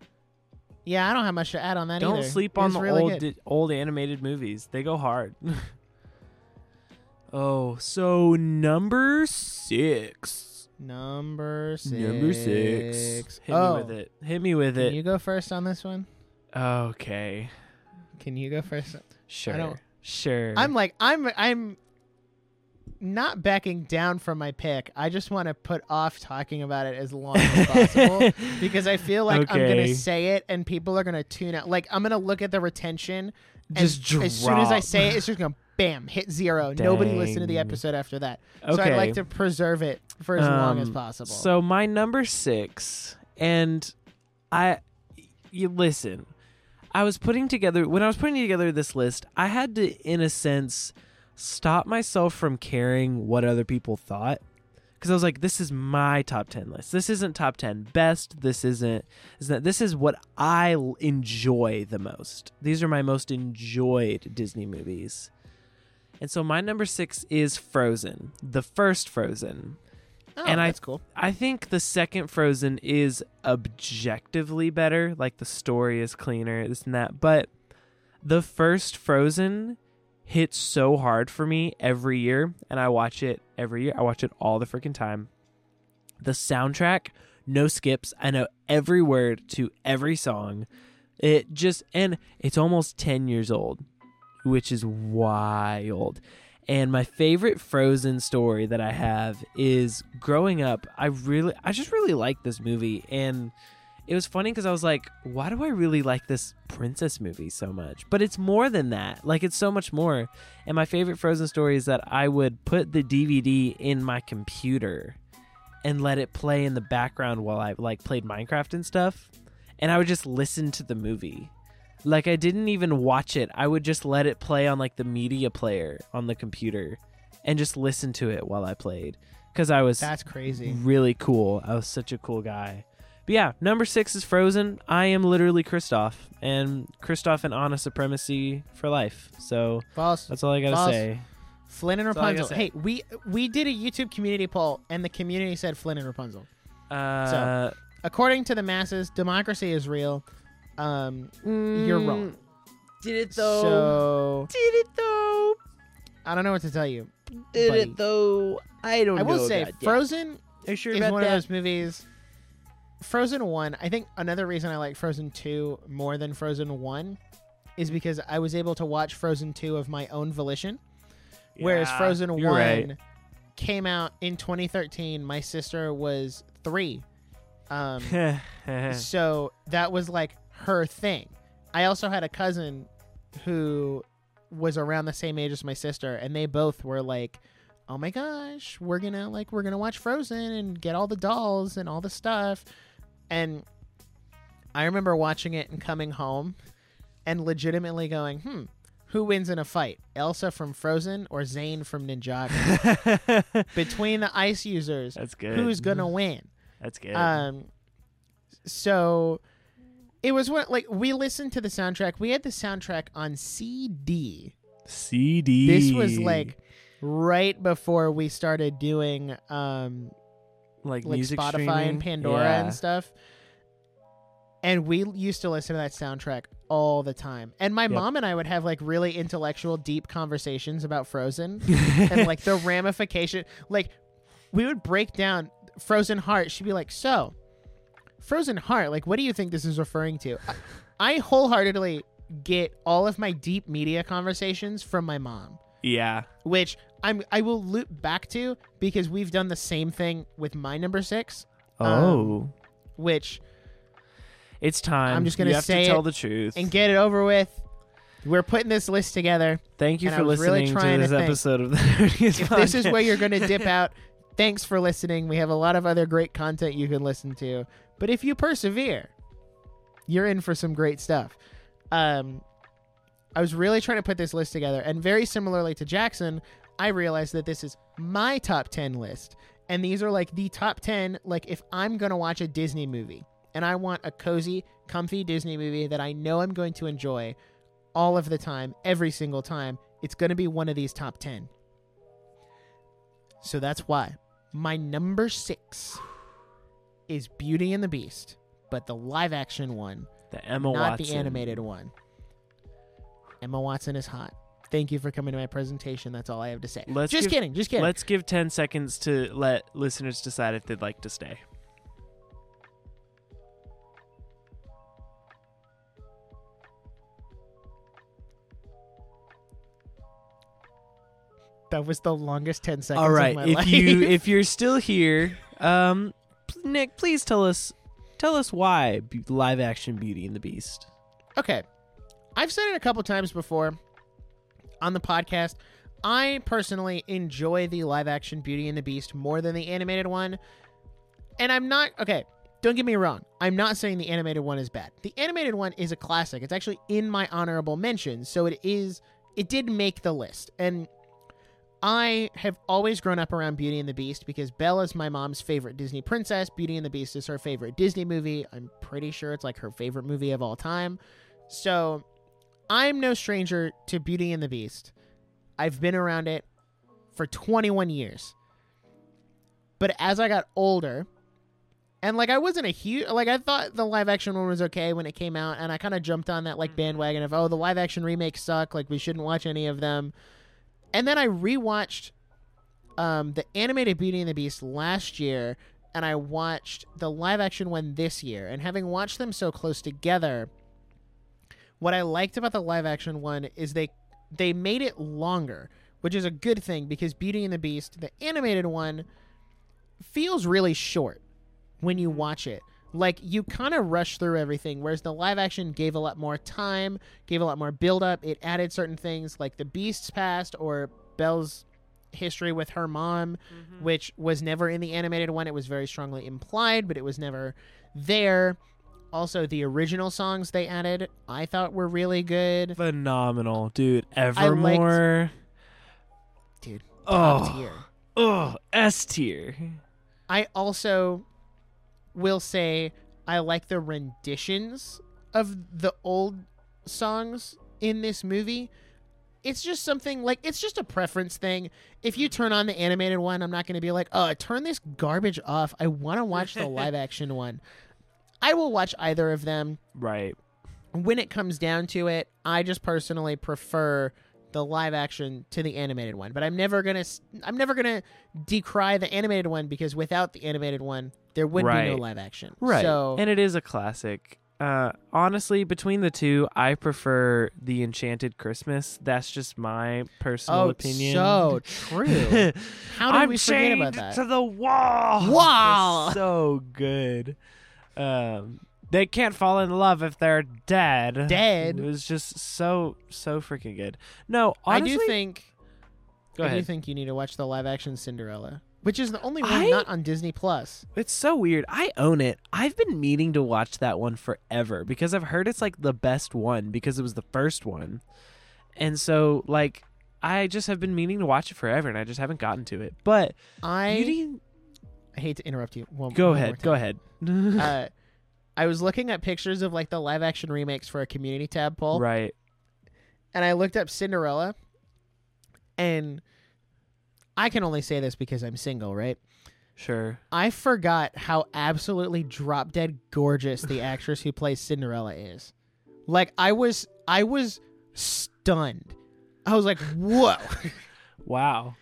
yeah, I don't have much to add on that Don't either. sleep on the really old di- old animated movies. They go hard. oh, so number six. Number six. Number six. Hit oh, me with oh. it. Hit me with Can it. you go first on this one? okay. Can you go first? Sure. don't- Sure. I'm like I'm I'm not backing down from my pick. I just want to put off talking about it as long as possible because I feel like I'm gonna say it and people are gonna tune out. Like I'm gonna look at the retention. And Just as soon as I say it, it's just gonna bam hit zero. Nobody listened to the episode after that. okay. So I'd like to preserve it for as long as Um, possible. So my number six, and I, you listen. I was putting together when I was putting together this list. I had to, in a sense, stop myself from caring what other people thought, because I was like, "This is my top ten list. This isn't top ten best. This isn't. Is that this is what I enjoy the most. These are my most enjoyed Disney movies." And so my number six is Frozen, the first Frozen. oh, and I- that's cool. I think the second Frozen is objectively better. Like the story is cleaner, this and that. But the first Frozen hits so hard for me every year, and I watch it every year. I watch it all the freaking time. The soundtrack, no skips. I know every word to every song. It just, and it's almost 10 years old, which is wild. And my favorite Frozen story that I have is growing up. I really, I just really like this movie, and it was funny because I was like, why do I really like this princess movie so much? But it's more than that. Like it's so much more. And my favorite Frozen story is that I would put the DVD in my computer and let it play in the background while I like played Minecraft and stuff. And I would just listen to the movie. Like I didn't even watch it. I would just let it play on like the media player on the computer and just listen to it while I played cuz I was That's crazy. really cool. I was such a cool guy. But yeah, number six is Frozen. I am literally Kristoff, and Kristoff and Anna supremacy for life. So False. that's all I gotta False. say. Flynn and That's all I Rapunzel. gotta say. Hey, we we did a YouTube community poll, and the community said Flynn and Rapunzel. Uh, According to the masses, democracy is real. Um, you're wrong. Did it So did it though? I don't know what to tell you. Did buddy. it though? I don't I will know. say, about that. Frozen Are you sure is about one that? of those movies. Frozen one. I think another reason I like Frozen two more than Frozen one is because I was able to watch Frozen two of my own volition. Whereas Frozen one right. came out in 2013. My sister was three, um, so that was like her thing. I also had a cousin who was around the same age as my sister, and they both were like, "Oh my gosh, we're gonna like we're gonna watch Frozen and get all the dolls and all the stuff." And I remember watching it and coming home and legitimately going, "Hmm." Who wins in a fight, Elsa from Frozen or Zane from Ninjago? Between the ice users, That's good. who's gonna win? That's good. Um, so it was what like we listened to the soundtrack. We had the soundtrack on CD. CD. This was like right before we started doing um like, like music Spotify streaming. and Pandora Yeah. and stuff. And we used to listen to that soundtrack all the time. And my Yep. mom and I would have like really intellectual, deep conversations about Frozen and like the ramification. Like we would break down Frozen Heart. She'd be like, "So, Frozen Heart. Like, what do you think this is referring to?" I, I wholeheartedly get all of my deep media conversations from my mom, yeah. which I'm I will loop back to because we've done the same thing with my number six, Um, Oh. which it's time. I'm just gonna you have say to tell the truth. and get it over with. We're putting this list together. Thank you for was really listening to to this think, episode of the Nerdiest if this is where you're going to dip out, thanks for listening. We have a lot of other great content you can listen to. But if you persevere, you're in for some great stuff. Um, I was really trying to put this list together, and very similarly to Jackson, I realized that this is my top 10 list. And these are like the top 10, like if I'm going to watch a Disney movie and I want a cozy, comfy Disney movie that I know I'm going to enjoy all of the time, every single time, it's going to be one of these top 10. So that's why my number six is Beauty and the Beast, but the live action one, the Emma not Watson. the animated one. Emma Watson is hot. Thank you for coming to my presentation. That's all I have to say. Let's just give- kidding. Just kidding. Let's give 10 seconds to let listeners decide if they'd like to stay. that was the longest ten seconds. All right. Of my If life. you if you're still here, um p- Nic, please tell us tell us why Be- live action Beauty and the Beast. Okay. I've said it a couple times before on the podcast. I personally enjoy the live action Beauty and the Beast more than the animated one. And I'm not, okay, don't get me wrong. I'm not saying the animated one is bad. The animated one is a classic. It's actually in my honorable mentions. So it is, it did make the list. And I have always grown up around Beauty and the Beast because Bella's my mom's favorite Disney princess. Beauty and the Beast is her favorite Disney movie. I'm pretty sure it's like her favorite movie of all time. So I'm no stranger to Beauty and the Beast. I've been around it for 21 years. But as I got older, and like I wasn't a huge like I thought the live action one was okay when it came out, and I kind of jumped on that like bandwagon of oh the live action remakes suck, like we shouldn't watch any of them. And then I rewatched um, the animated Beauty and the Beast last year, and I watched the live action one this year. And having watched them so close together, what I liked about the live action one is they they made it longer, which is a good thing because Beauty and the Beast, the animated one, feels really short when you mm-hmm. watch it. Like you kind of rush through everything, whereas the live action gave a lot more time, gave a lot more build up. It added certain things like the Beast's past or Belle's history with her mom, mm-hmm. which was never in the animated one. It was very strongly implied, but it was never there. Also, the original songs they added, I thought were really good. Phenomenal, dude. Evermore. Dude, top Oh, tier. oh, S tier. I also will say I like the renditions of the old songs in this movie. It's just something like it's just a preference thing. If you turn on the animated one, I'm not going to be like, "Oh, turn this garbage off. I want to watch the live action one." I will watch either of them. Right. When it comes down to it, I just personally prefer the live action to the animated one. But I'm never going to I'm never to decry the animated one because without the animated one, there would be no live action. Right. So and it is a classic. Uh, honestly, between the two, I prefer the Enchanted Christmas. That's just my personal oh, opinion. so true. How did I'm we forget about that? to the wall. Wall. So good. Um, they can't fall in love if they're dead. Dead. It was just so so freaking good. No, I do think Go I do ahead. think you need to watch the live action Cinderella, which is the only one I- not on Disney Plus. It's so weird. I own it. I've been meaning to watch that one forever because I've heard it's like the best one because it was the first one. And so like I just have been meaning to watch it forever and I just haven't gotten to it. But I, I hate to interrupt you. One, Go one more ahead. Go ahead. uh, I was looking at pictures of like the live action remakes for a community tab poll, right. and I looked up Cinderella, and I can only say this because I'm single, right? Sure. I forgot how absolutely drop dead gorgeous the actress who plays Cinderella is. Like I was I was stunned. I was like, "Whoa." Wow.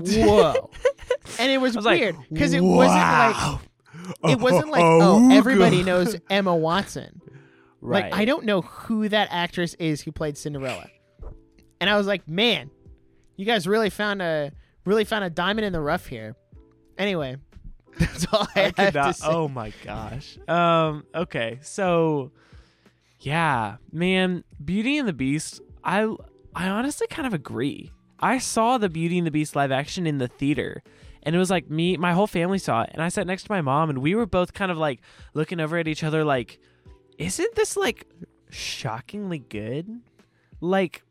Whoa. and it was, was weird cuz it wasn't like it wasn't like, "Oh, everybody knows Emma Watson." Right. Like I don't know who that actress is who played Cinderella. And I was like, "Man, you guys really found a really found a diamond in the rough here." Anyway, that's all I, I have could to not. say. Oh my gosh. Um. Okay. So, yeah, man, Beauty and the Beast. I I honestly kind of agree. I saw the Beauty and the Beast live action in the theater, and it was like me, my whole family saw it, and I sat next to my mom, and we were both kind of like looking over at each other, like, isn't this like shockingly good? Like.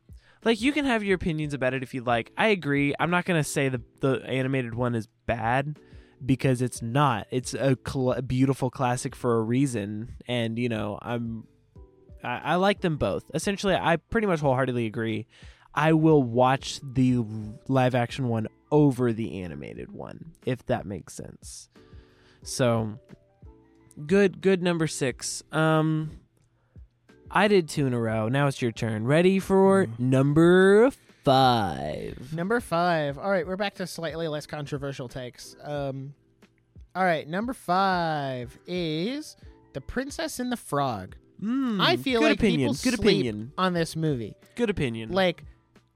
Like you can have your opinions about it if you like. I agree. I'm not gonna say the the animated one is bad because it's not. It's a, cl- beautiful classic for a reason, and you know, I'm I, I like them both. Essentially, I pretty much wholeheartedly agree. I will watch the live action one over the animated one if that makes sense. So, good, good number six. Um, I did two in a row. Now it's your turn. Ready for number five? Number five. All right, we're back to slightly less controversial takes. Um, all right, number five is The Princess and the Frog. Mm, I feel like opinion. people good sleep opinion. on this movie. Good opinion. Like,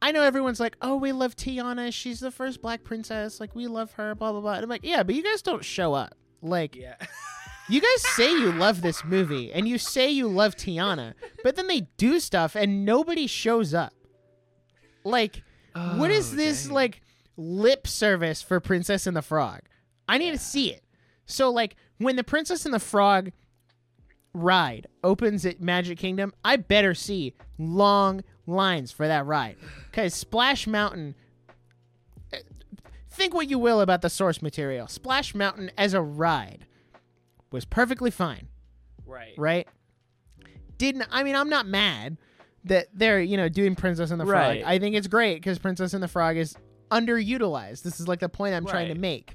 I know everyone's like, "Oh, we love Tiana. She's the first Black princess. Like, we love her." Blah blah blah. And I'm like, "Yeah, but you guys don't show up. Like, yeah. you guys say you love this movie and you say you love Tiana, but then they do stuff and nobody shows up. Like, what is Oh, this dang. like lip service for Princess and the Frog? I need to see it. So like when the Princess and the Frog ride opens at Magic Kingdom, I better see long lines for that ride. Cuz Splash Mountain eh, think what you will about the source material. Splash Mountain as a ride was perfectly fine Right. right? Didn't I mean I'm not mad that they're you know doing Princess and the Frog. Right. I think it's great because Princess and the Frog is underutilized. This is like the point I'm trying to make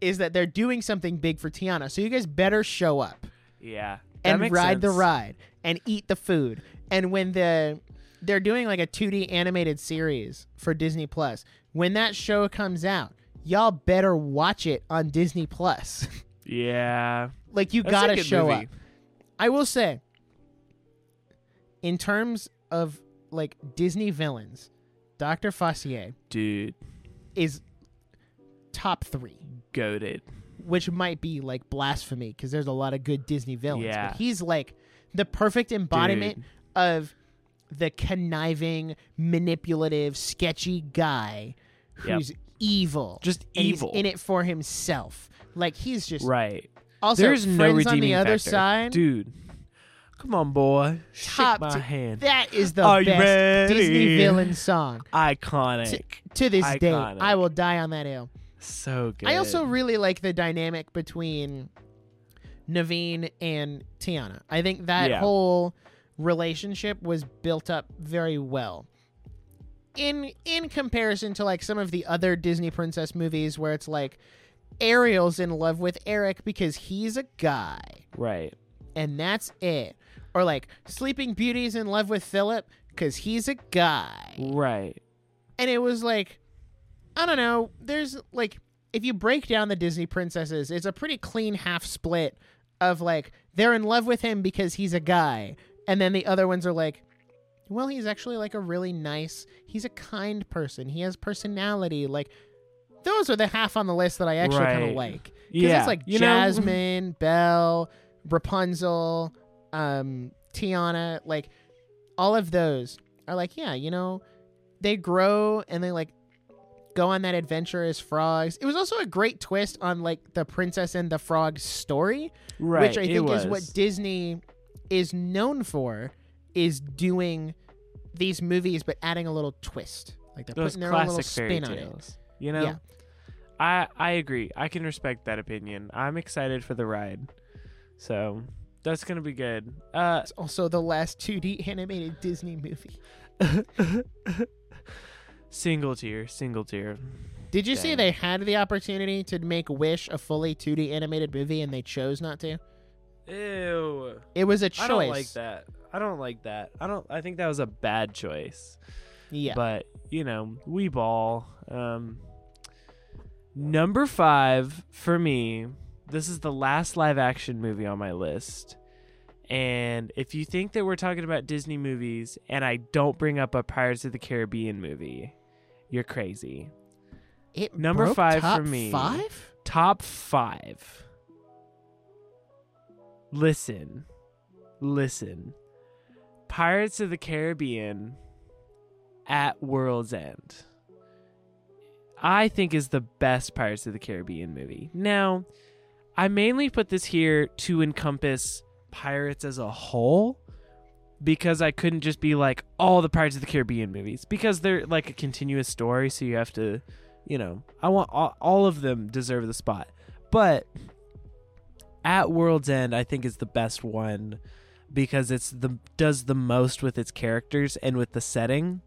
is that they're doing something big for Tiana. So you guys better show up Yeah. And ride the ride and eat the food. And when the they're doing like a 2D animated series for Disney Plus, when that show comes out, y'all better watch it on Disney Plus. Yeah. like you That's gotta show movie. up. I will say, in terms of like Disney villains, Doctor Facilier Dude, is top three. goaded. which might be like blasphemy because there's a lot of good Disney villains. Yeah. But he's like the perfect embodiment Dude. of the conniving, manipulative, sketchy guy Yep. who's evil. Just evil. in it for himself. Like he's just Right. also There's no friends redeeming on the other factor. side. Dude. Come on, boy. Top Shake my t- hand. That is the Are best? Disney villain song. Iconic. To this day, I will die on that hill. so good. I also really like the dynamic between Naveen and Tiana. I think that Yeah. whole relationship was built up very well. In in comparison to like some of the other Disney princess movies where it's like Ariel's in love with Eric because he's a guy Right. and that's it. Or like Sleeping Beauty's in love with Philip cuz he's a guy Right. and it was like i don't know there's like if you break down the disney princesses it's a pretty clean half split of like they're in love with him because he's a guy and then the other ones are like well he's actually like a really nice he's a kind person he has personality like those are the half on the list that i actually kind of Right. like because Yeah. it's like you know- jasmine belle rapunzel um tiana like all of those are like yeah you know they grow and they like go on that adventure as frogs. It was also a great twist on like the princess and the frog story, right. which I think is what. Disney is known for is doing these movies but adding a little twist. Like they're those putting their own little spin on it. You know? Yeah. I I agree. I can respect that opinion. I'm excited for the ride. So that's gonna be good. Uh It's also the last 2D animated Disney movie. single tier, single tier. Did you see they had the opportunity to make Wish a fully 2D animated movie and they chose not to? Ew. It was a choice. I don't like that. I don't like that. I don't I think that was a bad choice. Yeah. But, you know, we ball. Um Number 5 for me. This is the last live action movie on my list. And if you think that we're talking about Disney movies and I don't bring up a Pirates of the Caribbean movie, you're crazy. It Number broke five top for me. Five? Top 5. Listen. Listen. Pirates of the Caribbean at World's End. I think is the best Pirates of the Caribbean movie. Now, I mainly put this here to encompass pirates as a whole because I couldn't just be like all the Pirates of the Caribbean movies because they're like a continuous story so you have to, you know, I want all, all of them deserve the spot. But at World's End I think is the best one because it's the does the most with its characters and with the setting.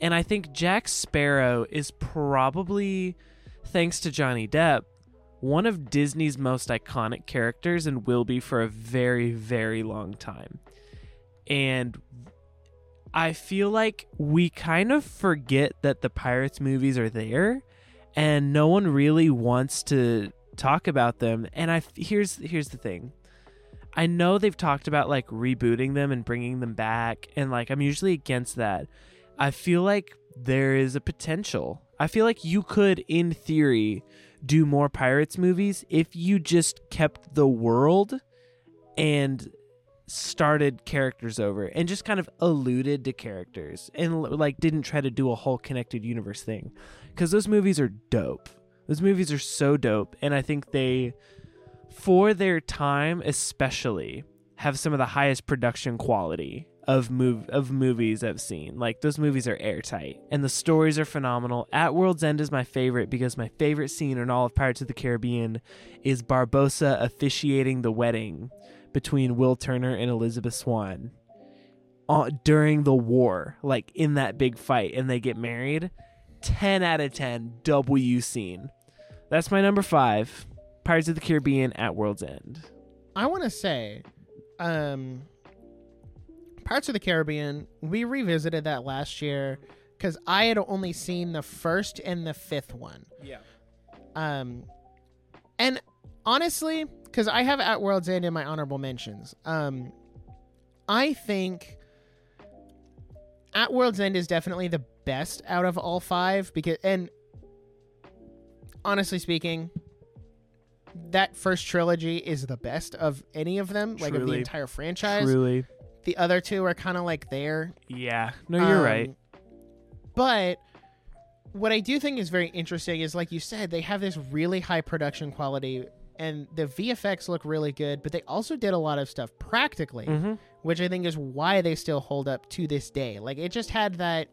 And I think Jack Sparrow is probably thanks to Johnny Depp one of Disney's most iconic characters and will be for a very, very long time. And I feel like we kind of forget that the Pirates movies are there and no one really wants to talk about them. And I here's here's the thing. I know they've talked about like rebooting them and bringing them back and like I'm usually against that. I feel like there is a potential. I feel like you could in theory do more pirates movies if you just kept the world and started characters over and just kind of alluded to characters and like didn't try to do a whole connected universe thing cuz those movies are dope. Those movies are so dope and I think they for their time especially have some of the highest production quality of move of movies I've seen. Like those movies are airtight and the stories are phenomenal. At World's End is my favorite because my favorite scene in all of Pirates of the Caribbean is Barbossa officiating the wedding between Will Turner and Elizabeth Swann uh, during the war, like in that big fight, and they get married. 10 out of 10 W scene. That's my number five. Pirates of the Caribbean at World's End. I want to say, um, Pirates of the Caribbean. We revisited that last year because I had only seen the first and the fifth one. Yeah. Um, and honestly, because I have At World's End in my honorable mentions. Um, I think At World's End is definitely the best out of all five because, and honestly speaking, that first trilogy is the best of any of them, like of the Truly. entire franchise. Truly. The other two are kind of like there. Yeah. No, you're Um, right. But what I do think is very interesting is, like you said, they have this really high production quality, and the VFX look really good. But they also did a lot of stuff practically, Mm-hmm. which I think is why they still hold up to this day. Like it just had that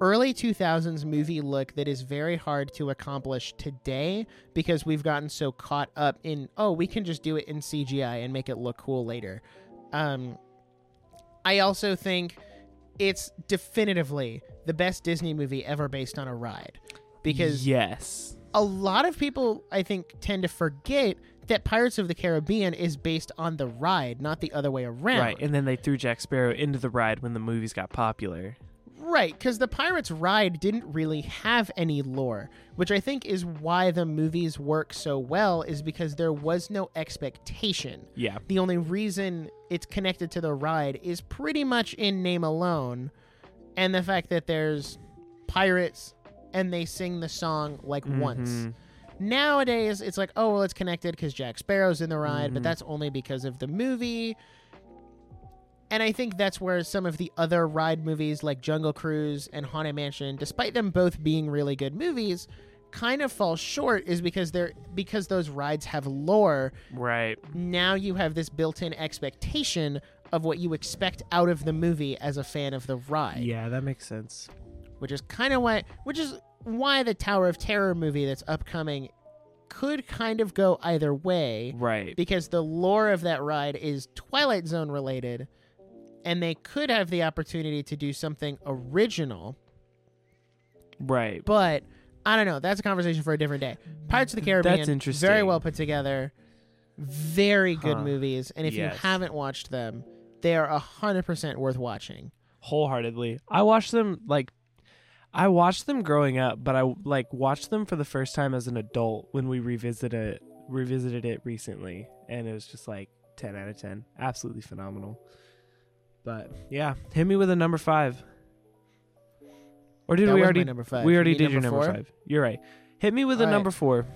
early 2000s movie look that is very hard to accomplish today because we've gotten so caught up in oh we can just do it in CGI and make it look cool later. Um I also think it's definitively the best Disney movie ever based on a ride because yes. a lot of people I think tend to forget that Pirates of the Caribbean is based on the ride, not the other way around. Right. And then they threw Jack Sparrow into the ride when the movies got popular. Right, because the Pirates ride didn't really have any lore, which I think is why the movies work so well, is because there was no expectation. Yeah. The only reason it's connected to the ride is pretty much in name alone, and the fact that there's pirates and they sing the song like once. Mhm. Nowadays, it's like, oh, well, it's connected because Jack Sparrow's in the ride, but Mhm. that's only because of the movie. And I think that's where some of the other ride movies like Jungle Cruise and Haunted Mansion, despite them both being really good movies, kind of fall short is because they're because those rides have lore. Right. Now you have this built-in expectation of what you expect out of the movie as a fan of the ride Yeah, that makes sense. which is kind of why which is why the Tower of Terror movie that's upcoming could kind of go either way Right. because the lore of that ride is Twilight Zone related and they could have the opportunity to do something original Right. but I don't know that's a conversation for a different day Pirates of the Caribbean That's interesting. very well put together very good Huh. movies and if Yes. you haven't watched them they are 100% worth watching Wholeheartedly. I watched them like I watched them growing up, but I like watched them for the first time as an adult when we revisited it revisited it recently and it was just like 10 out of 10. Absolutely phenomenal. But yeah, hit me with a number 5. Or did That we already number five. We already need did your number number four? 5. You're right. Hit me with a All right. number 4.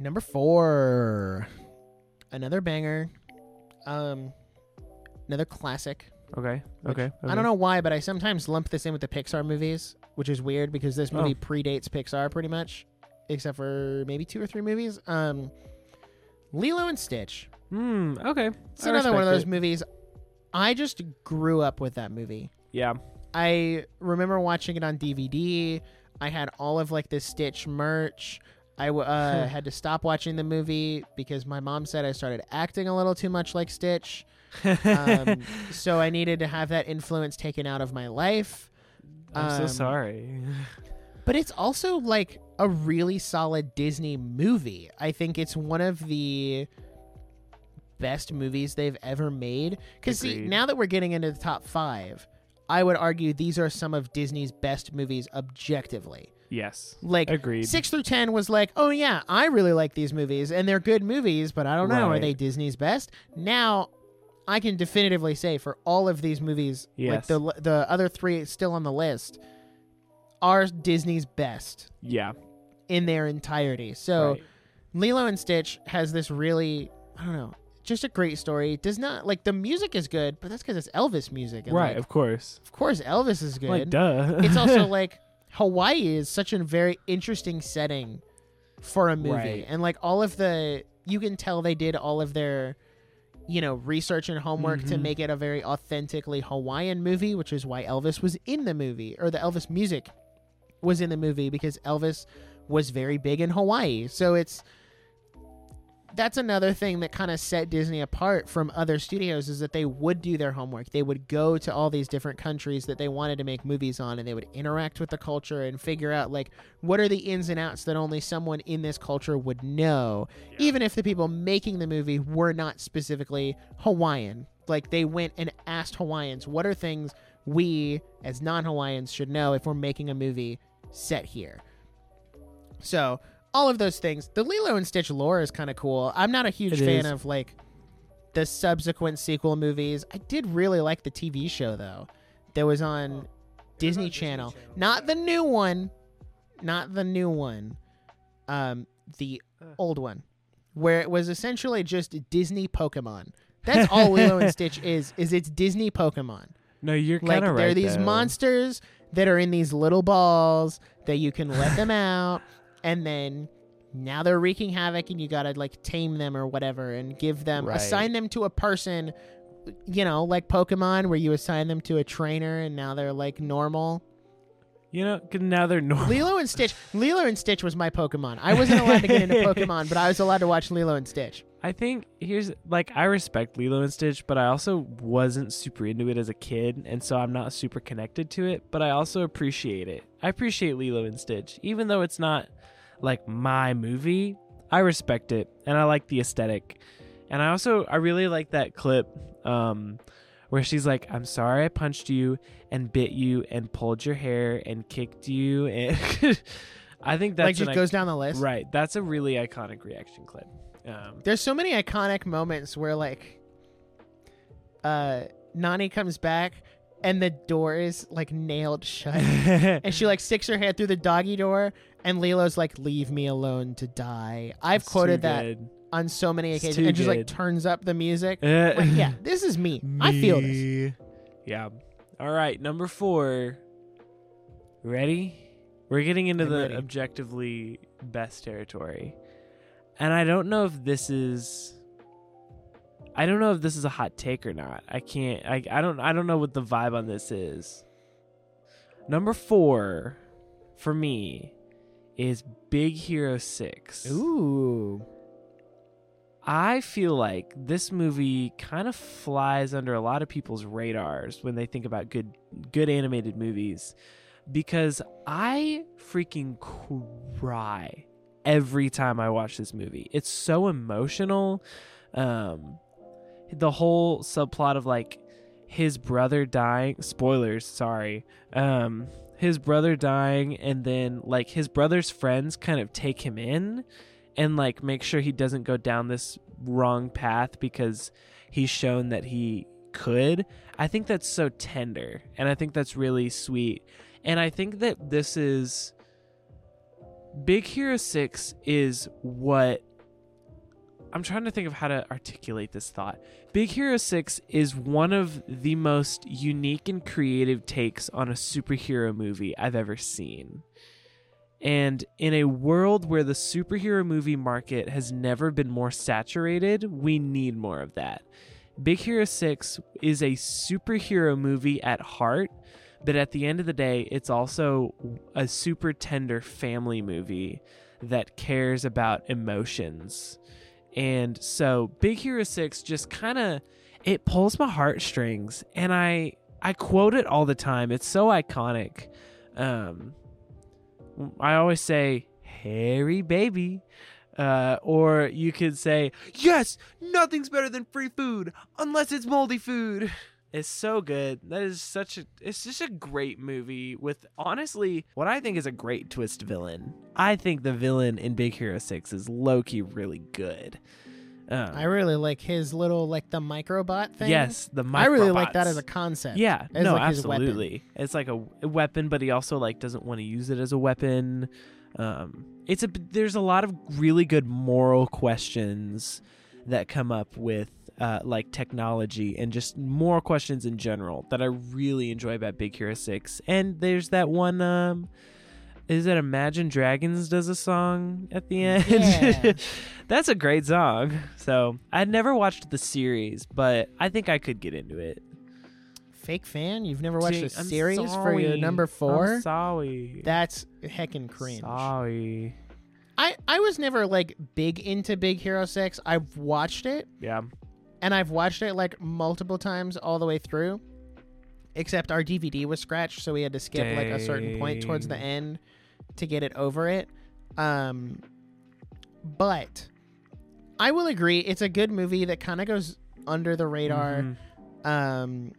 Number four, another banger, um, another classic. Okay. which- Okay. I don't know why, but I sometimes lump this in with the Pixar movies, which is weird because this movie Oh. predates Pixar pretty much, except for maybe two or three movies. Um, Lilo and Stitch. Hmm, okay. It's I another one of those it. movies. I just grew up with that movie. Yeah. I remember watching it on DVD. I had all of like the Stitch merch. I uh, had to stop watching the movie because my mom said I started acting a little too much like Stitch. Um, so I needed to have that influence taken out of my life. I'm so um, sorry. But it's also like a really solid Disney movie. I think it's one of the best movies they've ever made. Because see, now that we're getting into the top five, I would argue these are some of Disney's best movies objectively. yes. Like Agreed. six through ten was like, oh yeah, I really like these movies, and they're good movies, but I don't know, are they Disney's best? Now, I can definitively say for all of these movies, like Yes. the the other three still on the list, are Disney's best Yeah. in their entirety. So right. Lilo and Stitch has this really, I don't know, just a great story. Does not like the music is good, but that's because it's Elvis music. And right, like, of course. of course, Elvis is good Like duh. it's also like Hawaii is such a very interesting setting for a movie. Right. And like all of the you can tell they did all of their you know, research and homework to Mhm. make it a very authentically Hawaiian movie, which is why Elvis was in the movie or the Elvis music was in the movie because Elvis was very big in Hawaii. So it's that's another thing that kind of set Disney apart from other studios is that they would do their homework. They would go to all these different countries that they wanted to make movies on and they would interact with the culture and figure out like what are the ins and outs that only someone in this culture would know, even if the people making the movie were not specifically Hawaiian. Like they went and asked Hawaiians, what are things we as non-Hawaiians should know if we're making a movie set here? So, all of those things. The Lilo and Stitch lore is kind of cool. I'm not a huge It fan is. of like the subsequent sequel movies. I did really like the TV show though. That was on Disney Channel. Not the new one. Not the new one. Um the old one. where it was essentially just Disney Pokemon. That's all Lilo and Stitch is. Is it's Disney Pokemon. No, you're Like kind of right. there are these though. monsters that are in these little balls that you can let them out, and then now they're wreaking havoc, and you gotta like tame them or whatever, and give them Right. assign them to a person. You know, like Pokemon, where you assign them to a trainer, and now they're like normal. You know, now they're normal. Lilo and Stitch. Lilo and Stitch was my Pokemon. I wasn't allowed to get into Pokemon, but I was allowed to watch Lilo and Stitch. I think here's like I respect Lilo and Stitch, but I also wasn't super into it as a kid, and so I'm not super connected to it. But I also appreciate it. I appreciate Lilo and Stitch, even though it's not like my movie. I respect it, and I like the aesthetic, and I also I really like that clip um, where she's like, "I'm sorry I punched you and bit you and pulled your hair and kicked you," and I think that's like just goes down the list. Right. That's a really iconic reaction clip. Um, There's so many iconic moments where like uh Nani comes back and the door is like nailed shut. and she like sticks her head through the doggy door and Lilo's like leave me alone to die. I've it's quoted that good. on so many occasions and just like turns up the music. Uh, Like, yeah, this is me. I feel this. Yeah. All right. Number four. Ready? We're getting into I'm the ready. objectively best territory. And I don't know if this is. I don't know if this is a hot take or not. I can't. I, I don't. I don't know what the vibe on this is. Number four, for me, is Big Hero Six. Ooh. I feel like this movie kind of flies under a lot of people's radars when they think about good good animated movies because I freaking cry every time I watch this movie. It's so emotional. Um the whole subplot of like his brother dying, spoilers, sorry. Um his brother dying and then like his brother's friends kind of take him in and like make sure he doesn't go down this wrong path because he's shown that he could. I think that's so tender and I think that's really sweet. And I think that this is Big Hero 6 is what I'm trying to think of how to articulate this thought. Big Hero 6 is one of the most unique and creative takes on a superhero movie I've ever seen. And in a world where the superhero movie market has never been more saturated, we need more of that. Big Hero 6 is a superhero movie at heart, but at the end of the day, it's also a super tender family movie that cares about emotions. And so Big Hero 6 just kind of it pulls my heartstrings and I I quote it all the time. It's so iconic. Um I always say, hairy baby. Uh, or you could say, Yes, nothing's better than free food unless it's moldy food. It's so good. That is such a it's just a great movie with honestly what I think is a great twist villain. I think the villain in Big Hero 6 is low-key really good. Um, I really like his little like the microbot thing. yes, the microbot. I really like that as a concept. Yeah, as, no, like, absolutely. It's like a, a weapon, but he also like doesn't want to use it as a weapon. Um, it's a there's a lot of really good moral questions that come up with uh, like technology and just more questions in general that I really enjoy about Big Hero Six. And there's that one. Um, is it Imagine Dragons does a song at the end? Yeah. That's a great song. So I'd never watched the series, but I think I could get into it. Fake fan? You've never watched a I'm series for your number I'm four? sorry. That's heckin' cringe. Sorry. I I was never like big into Big Hero Six. I've watched it Yeah. And I've watched it like multiple times all the way through. Except our DVD was scratched, so we had to skip like a certain point towards the end to get it over it. Um, but I will agree, it's a good movie that kind of goes under the radar. Mhm. Um,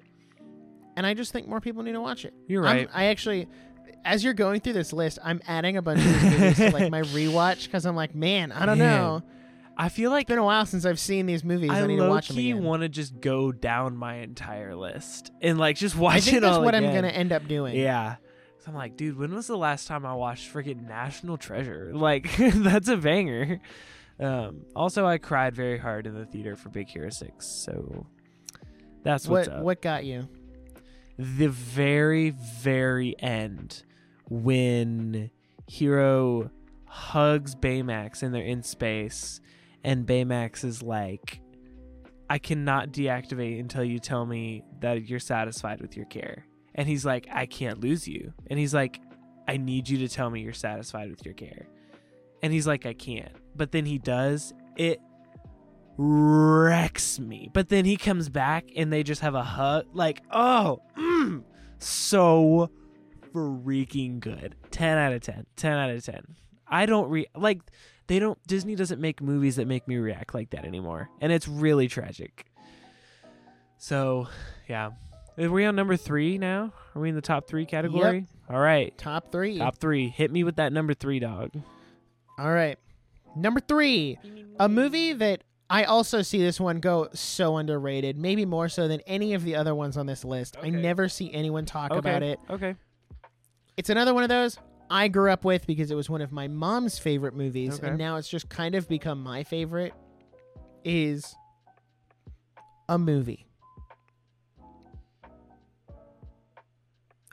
and I just think more people need to watch it. You're I'm- right. I actually, as you're going through this list, I'm adding a bunch of these movies to like my rewatch because I'm like, man, I don't Man, know. I feel like It's been a while since I've seen these movies. I, I need to watch them again. want to just go down my entire list and like just watch I think it that's all what I'm gonna end up doing. Yeah. So I'm like, dude, when was the last time I watched freaking National Treasure? Like, that's a banger. Um, also, I cried very hard in the theater for Big Hero Six, so that's what's what up. what got you? the very very end when Hero hugs Baymax and they're in space and Baymax is like I cannot deactivate until you tell me that you're satisfied with your care. And he's like I can't lose you. And he's like I need you to tell me you're satisfied with your care. And he's like I can't. But then he does. It wrecks me. But then he comes back and they just have a hug. Like, oh, mm, so freaking good. 10 out of 10. 10 out of 10. I don't re like they don't Disney doesn't make movies that make me react like that anymore. And it's really tragic. So, yeah. Are we on number 3 now? Are we in the top 3 category? Yep. All right. Top three. Top 3. Hit me with that number 3, dog. All right. Number three, a movie that I also see this one go so underrated, maybe more so than any of the other ones on this list. I never see anyone talk Okay. about it. Okay. It's another one of those I grew up with because it was one of my mom's favorite movies, Okay. and now it's just kind of become my favorite. Is a movie.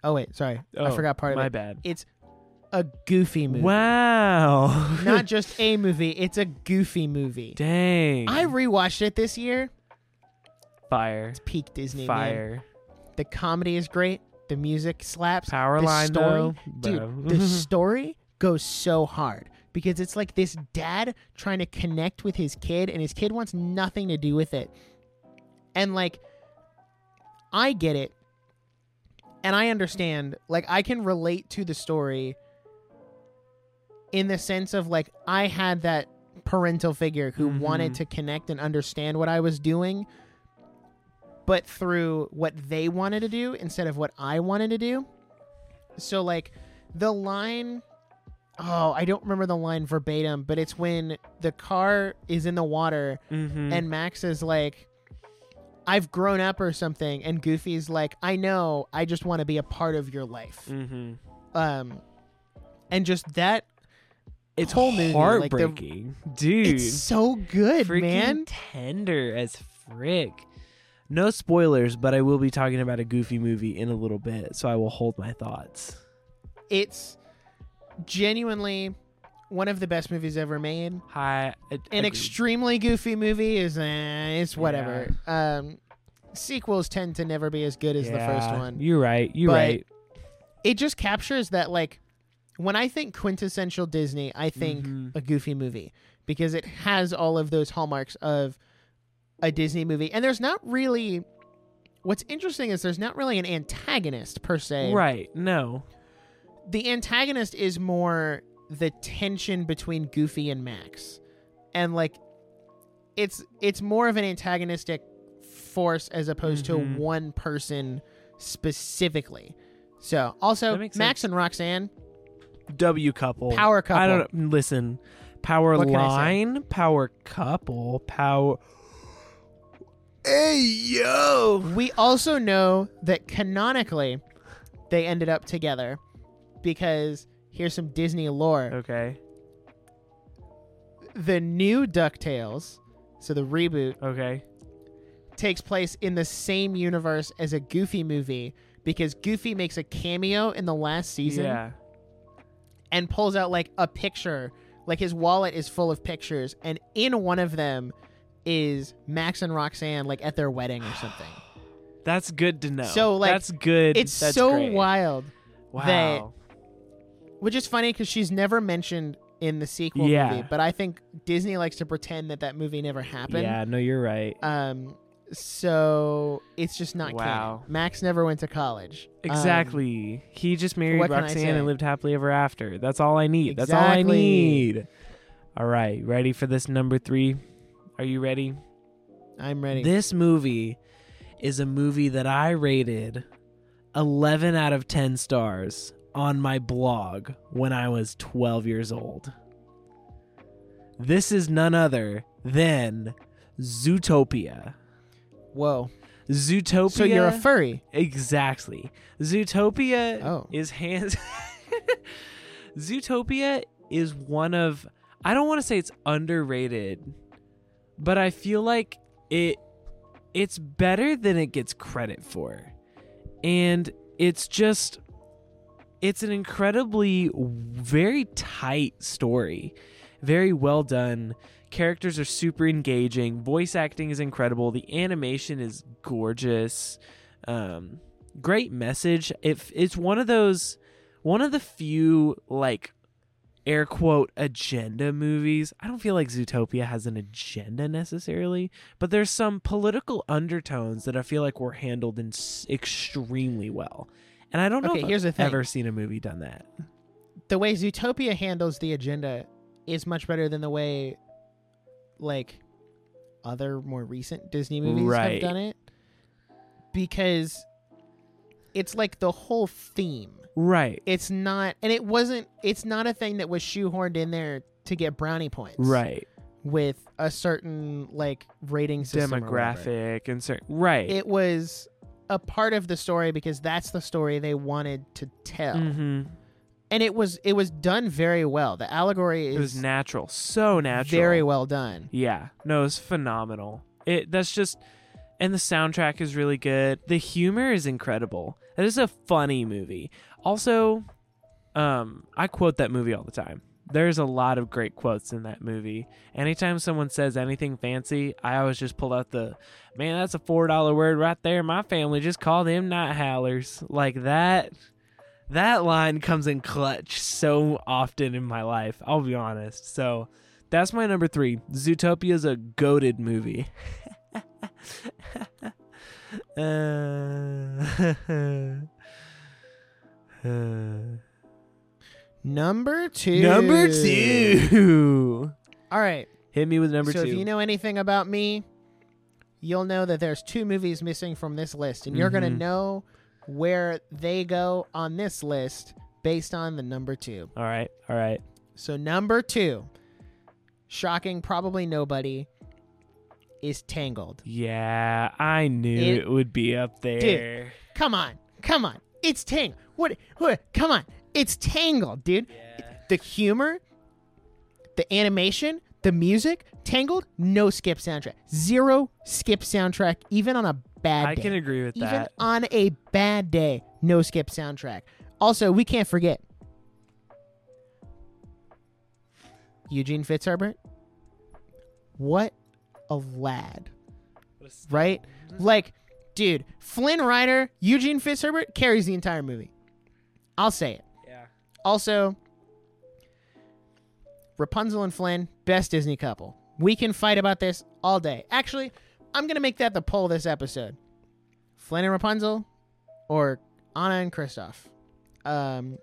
Oh wait, sorry, I Oh, forgot part of My it. bad. It's a goofy movie. Wow. Not just a movie; it's a goofy movie. Dang. I rewatched it this year. fire. It's peak Disney. man. Fire. The comedy is great. The music slaps. Power the line story, though. dude. the story goes so hard because it's like this dad trying to connect with his kid, and his kid wants nothing to do with it. And like, I get it, and I understand. Like, I can relate to the story in the sense of like I had that parental figure who wanted Mhm. to connect and understand what I was doing, but through what they wanted to do instead of what I wanted to do. So like the line oh, I don't remember the line verbatim, but it's when the car is in the water Mhm. and Max is like I've grown up or something and Goofy's like I know, I just want to be a part of your life. Mhm. Um and just that It's whole movie, like, the- heartbreaking, dude. it's so good, freaking man. tender as frick. No spoilers, but I will be talking about a goofy movie in a little bit, so I will hold my thoughts. It's genuinely one of the best movies ever made. Hi. a- An agreed. extremely goofy movie is eh, it's whatever. Um sequels tend to never be as good as the first one. You're right. You're But- right. It just captures that like when I think quintessential Disney, I think Mhm. a goofy movie because it has all of those hallmarks of a Disney movie. And there's not really what's interesting is there's not really an antagonist per se. Right. No. The antagonist is more the tension between Goofy and Max. And like it's it's more of an antagonistic force as opposed Mhm. to one person specifically. So, also Max sense. and Roxanne, W couple. power couple. I don't listen. Power What can I say? line, power couple, power. Hey yo. We also know that canonically they ended up together because here's some Disney lore. Okay. The new DuckTales, so the reboot, Okay. takes place in the same universe as a Goofy movie because Goofy makes a cameo in the last season Yeah. and pulls out like a picture. Like his wallet is full of pictures, and in one of them is Max and Roxanne like at their wedding or something. That's good to know. So, like, that's good. It's That's so great. wild, Wow. which is funny because she's never mentioned in the sequel Yeah. movie. But I think Disney likes to pretend that that movie never happened. yeah. No, you're right. Um. So it's just not Wow. canon. Max never went to college. Um, Exactly. he just married what can I Roxanne and lived happily ever after. That's all I need. That's all I need. All right, ready for this number three? Are you ready? I'm ready. This movie is a movie that I rated 11 out of 10 stars on my blog when I was 12 years old. This is none other than Zootopia. Whoa. Zootopia. So you're a furry. Exactly. Zootopia Oh. is hands. Zootopia is one of I don't want to say it's underrated, but I feel like it it's better than it gets credit for. And it's just it's an incredibly very tight story. Very well done. Characters are super engaging. Voice acting is incredible. The animation is gorgeous. Um, great message. If it's one of those, one of the few like air quote agenda movies. I don't feel like Zootopia has an agenda necessarily, but there's some political undertones that I feel like were handled in s- extremely well. And I don't know Okay, if here's the I've thing. ever seen a movie done that. the way Zootopia handles the agenda is much better than the way like other more recent Disney movies Right. have done it because it's like the whole theme. Right. It's not and it wasn't it's not a thing that was shoehorned in there to get brownie points. Right. With a certain like rating system. Demographic and certain right. It was a part of the story because that's the story they wanted to tell. hmm And it was it was done very well. The allegory is It was natural. So natural. very well done. Yeah. No, it's phenomenal. It that's just and the soundtrack is really good. The humor is incredible. That is a funny movie. Also, um, I quote that movie all the time. There's a lot of great quotes in that movie. Anytime someone says anything fancy, I always just pull out the man, that's a four dollar word right there. My family just called them night howlers. Like that that line comes in clutch so often in my life. I'll be honest. So that's my number three. Zootopia is a goaded movie. uh, Number two. number two. All right. Hit me with number so two. if you know anything about me, you'll know that there's two movies missing from this list, and you're gonna Mhm. know where they go on this list based on the number two. all right, all right. So number two, shocking, probably nobody, is Tangled. Yeah, I knew It- it, would be up there. Dude, Come on, come on, it's Tangled. What? what come on, it's Tangled, dude. Yeah. The humor, the animation, the music, Tangled, no skip soundtrack, zero skip soundtrack, even on a bad day. I day. can agree with even that. Even on a bad day, no skip soundtrack. Also, we can't forget Eugene Fitzherbert. What a lad, right? Like, dude, Flynn Rider, Eugene Fitzherbert carries the entire movie. I'll say it. Yeah. Also, Rapunzel and Flynn, best Disney couple. We can fight about this all day. Actually, I'm going to make that the poll this episode. Flynn and Rapunzel or Anna and Kristoff? Um,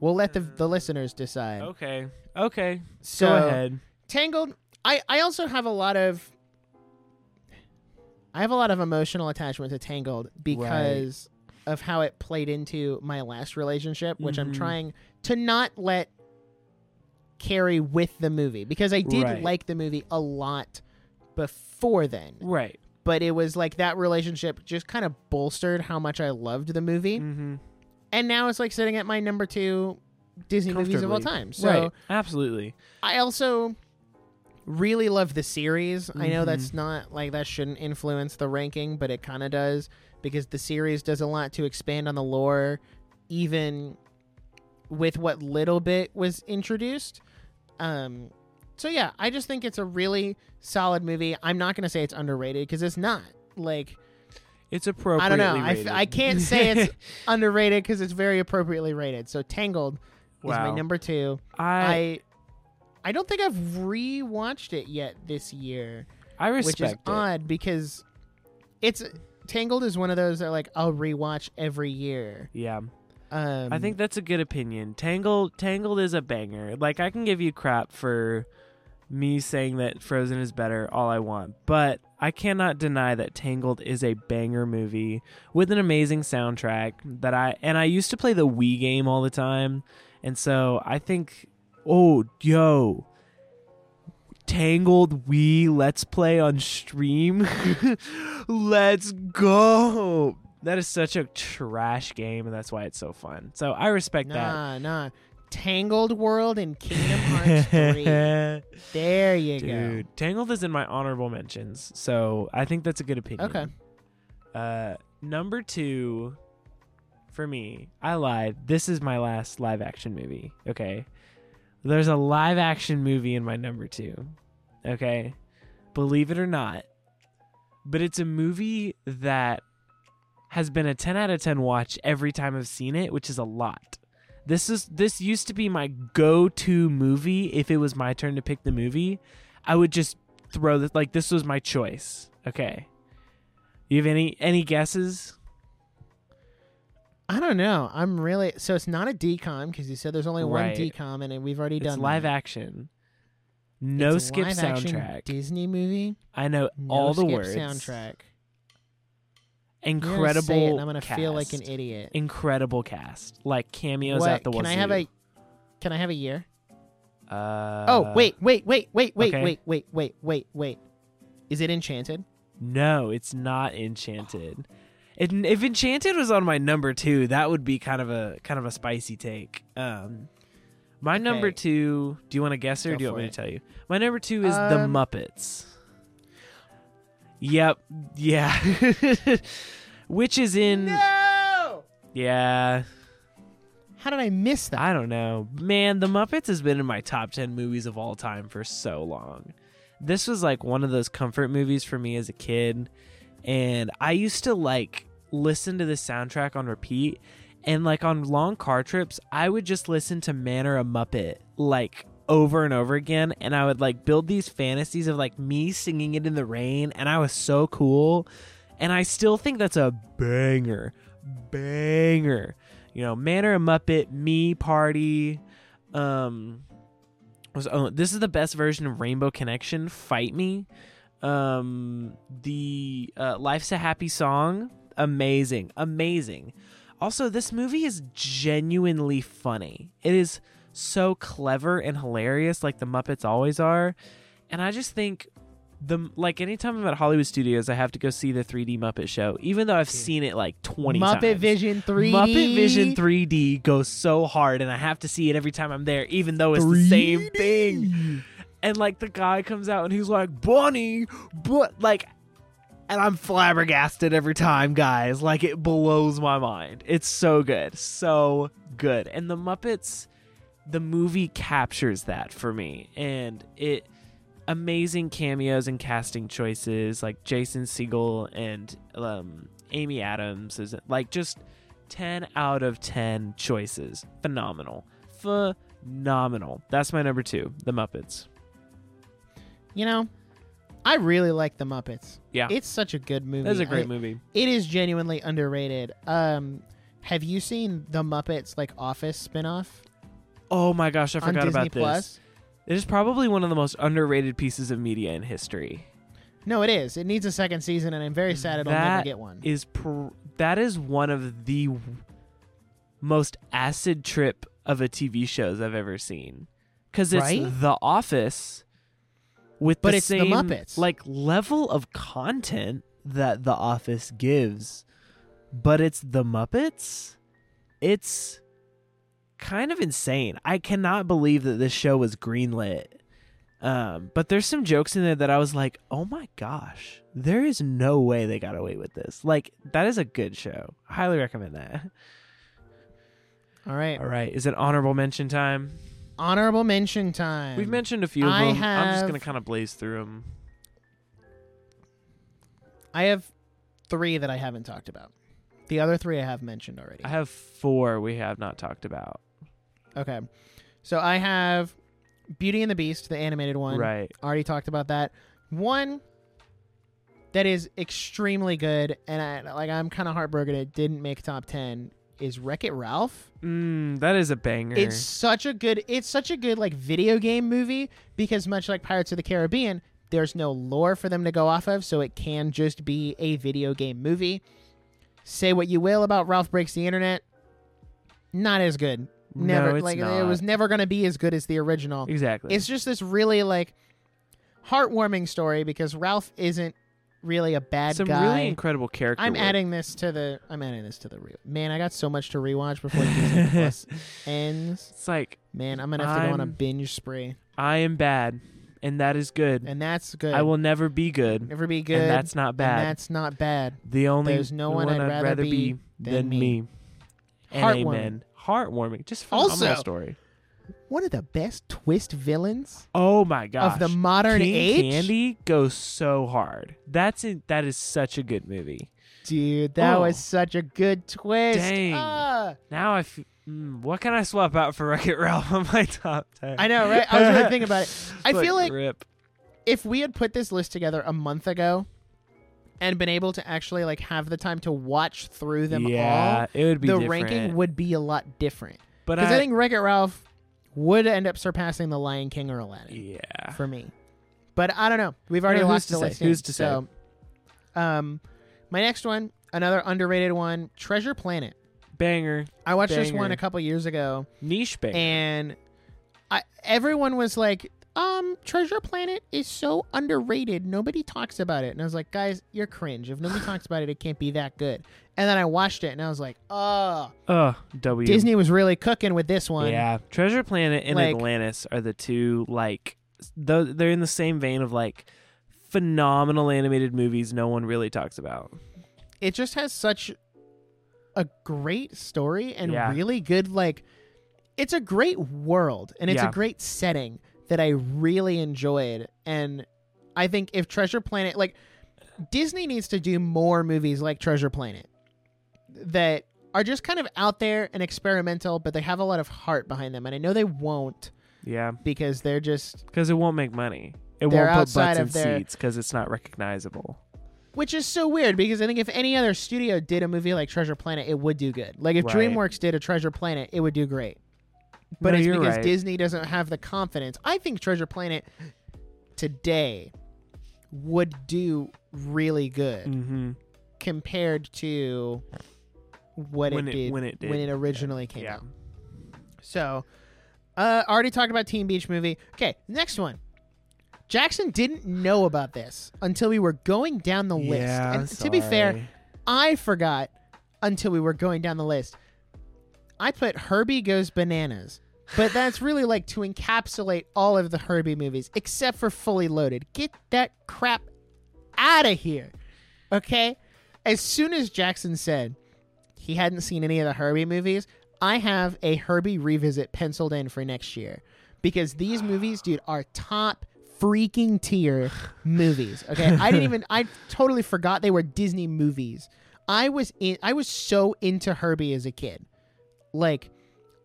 we'll let the, the listeners decide. Okay. Okay. so, Go ahead. Tangled, I, I also have a lot of I have a lot of emotional attachment to Tangled because of how it played into my last relationship, which I'm Mhm. trying to not let carry with the movie because I did Right. like the movie a lot before then. Right. But it was like that relationship just kind of bolstered how much I loved the movie. Mm-hmm. And now it's like sitting at my number 2 Disney movies of all time. So right. Absolutely. I also really love the series. I know that's not like that shouldn't influence the ranking, but it kind of does because the series does a lot to expand on the lore, even with what little bit was introduced. Um, so yeah, I just think it's a really solid movie. I'm not gonna say it's underrated because it's not. Like It's appropriately I don't know. I, f-. I can't say it's underrated because it's very appropriately rated. So Tangled is my number two. I I I don't think I've rewatched it yet this year, I which is it. odd because it's Tangled is one of those that like I'll rewatch every year. Yeah. Um, I think that's a good opinion. Tangled Tangled is a banger. Like I can give you crap for me saying that Frozen is better all I want, but I cannot deny that Tangled is a banger movie with an amazing soundtrack that I and I used to play the Wii game all the time. And so I think oh yo Tangled Wii Let's Play on stream. Let's go. That is such a trash game, and that's why it's so fun. So I respect that. nah, nah. Tangled World and Kingdom Hearts 3. There you go. Dude, Tangled is in my honorable mentions, so I think that's a good opinion. Okay. Uh, number two, for me, I lied. This is my last live action movie. Okay. There's a live action movie in my number two. Okay. Believe it or not. But it's a movie that has been a 10 out of 10 watch every time I've seen it, which is a lot. This is this used to be my go-to movie if it was my turn to pick the movie. I would just throw this like this was my choice. Okay. You have any any guesses? I don't know. I'm really so it's not a DCOM because you said there's only one Right. DCOM and we've already It's done live that. action. No It's a skip live-action soundtrack. Disney movie. I know No all the skip words. soundtrack. You're Incredible. gonna say it and I'm gonna feel like an idiot. Incredible cast, like cameos What- out the can I have a Can I have a year? Uh, oh wait, wait, wait, wait, wait, okay. wait, wait, wait, wait, wait. Is it Enchanted? No, it's not Enchanted. If Enchanted was on my number two, that would be kind of a kind of a spicy take. Um, my number two. Do you want to guess or Go do you want me it. to tell you? My number two is the Um, Muppets. Yep. Yeah. Which is in. No. Yeah. How did I miss that? I don't know. Man, The Muppets has been in my top 10 movies of all time for so long. This was like one of those comfort movies for me as a kid. And I used to like listen to the soundtrack on repeat. And like on long car trips, I would just listen to Man or a Muppet like over and over again. And I would like build these fantasies of like me singing it in the rain. And I was so cool. And I still think that's a banger. Banger you know, Man or a Muppet, Me Party, um, was oh, this is the best version of Rainbow Connection. Fight Me, um, the uh, Life's a Happy Song, amazing, amazing. Also, this movie is genuinely funny. It is so clever and hilarious, like the Muppets always are, and I just think the like anytime I'm at Hollywood Studios, I have to go see the 3D Muppet Show, even though I've seen it like 20 Muppet times. Vision 3D. Muppet Vision 3D goes so hard, and I have to see it every time I'm there, even though it's the same thing. And like the guy comes out and he's like, "Bunny," but like, and I'm flabbergasted every time, guys. Like it blows my mind. It's so good, so good. And the Muppets, the movie captures that for me, and it amazing cameos and casting choices like Jason Segel and um, Amy Adams is like just 10 out of 10 choices. Phenomenal. Phenomenal. That's my number 2, The Muppets. You know, I really like the Muppets. Yeah. It's such a good movie. That's a great I- movie. It is genuinely underrated. Um, have you seen the Muppets like Office spinoff Oh my gosh, I forgot about this. Plus? It is probably one of the most underrated pieces of media in history. No, it is. It needs a second season, and I'm very sad it'll never get one. Is pr- that is one of the w- most acid trip of a TV shows I've ever seen. Cuz it's Right? The Office with But the it's the Muppets. like level of content that The Office gives, but it's The Muppets. It's kind of insane. I cannot believe that this show was greenlit. Um, but there's some jokes in there that I was like, oh my gosh, there is no way they got away with this. Like, that is a good show. Highly recommend that. All right. All right, is it honorable mention time? Honorable mention time. We've mentioned a few of I them. I'm just gonna kind of blaze through them. I have three that I haven't talked about. The other three I have mentioned already. I have four we have not talked about. Okay. So I have Beauty and the Beast, the animated one. Right. Already talked about that. One that is extremely good, and I like I'm kind of heartbroken it didn't make top ten. Is Wreck It Ralph? Mm, that is a banger. It's such a good. It's such a good like video game movie because much like Pirates of the Caribbean, there's no lore for them to go off of, so it can just be a video game movie. Say what you will about Ralph Breaks the Internet, not as good. Never no, it's like not. it was never going to be as good as the original. exactly. It's just this really like heartwarming story because Ralph isn't really a bad Some guy. really incredible character. I'm work. adding this to the. I'm adding this to the re- man. I got so much to rewatch before Disney Plus ends. It's like Man, I'm gonna have to go on a I'm- binge spree, I am bad, and that is good. and that's good. I will never be good, never be good. and that's not and bad. that's not bad. the only there's no the one I'd rather be than me. And Heartwarming. amen. Heartwarming. Just phenomenal Also- story. One of the best twist villains Oh my gosh. of the modern King age, Candy goes so hard. That's it. That is such a good movie. dude. That Oh. was such a good twist. Dang. Ah. Now I, f- mm, what can I swap out for Wreck It Ralph on my top ten? I know, right? I was really thinking about it. I feel like rip. if we had put this list together a month ago and been able to actually like have the time to watch through them yeah, all, it would be the different. ranking would be a lot different. but Because I, I, think Wreck It Ralph would end up surpassing The Lion King or Aladdin yeah, for me. But I don't know. We've already lost to the say? list. Who's to say? Um, my next one, another underrated one, Treasure Planet. banger, I watched this one a couple years ago, niche banger. and I everyone was like, "Um, Treasure Planet is so underrated. Nobody talks about it." And I was like, "Guys, you're cringe. If nobody talks about it, it can't be that good." And then I watched it, and I was like, "Oh, Ugh, W. Disney was really cooking with this one." Yeah, Treasure Planet and Like- Atlantis are the two like th- they're in the same vein of like phenomenal animated movies no one really talks about. it just has such a great story and Yeah. really good like it's a great world and it's Yeah. a great setting that I really enjoyed and I think if Treasure Planet like Disney needs to do more movies like Treasure Planet that are just kind of out there and experimental but they have a lot of heart behind them and I know they won't Yeah, because they're just because it won't make money. It won't put butts in their- seats because it's not recognizable. Which is so weird because I think if any other studio did a movie like Treasure Planet, it would do good. Like if Right. DreamWorks did a Treasure Planet, it would do great. But No, it's because right. Disney doesn't have the confidence. I think Treasure Planet today would do really good Mm-hmm. compared to what When it, it- did when it did. when it originally came Yeah. out. So, uh, already talked about Teen Beach Movie. Okay, next one. Jackson didn't know about this until we were going down the list. Yeah, And to be fair. I forgot until we were going down the list. I put Herbie Goes Bananas, but that's really like to encapsulate all of the Herbie movies except for Fully Loaded. Get that crap out of here. Okay? As soon as Jackson said he hadn't seen any of the Herbie movies, I have a Herbie revisit penciled in for next year because these movies, dude, are top freaking tier movies. Okay, I didn't even I totally forgot they were Disney movies. I was in I was so into Herbie as a kid. Like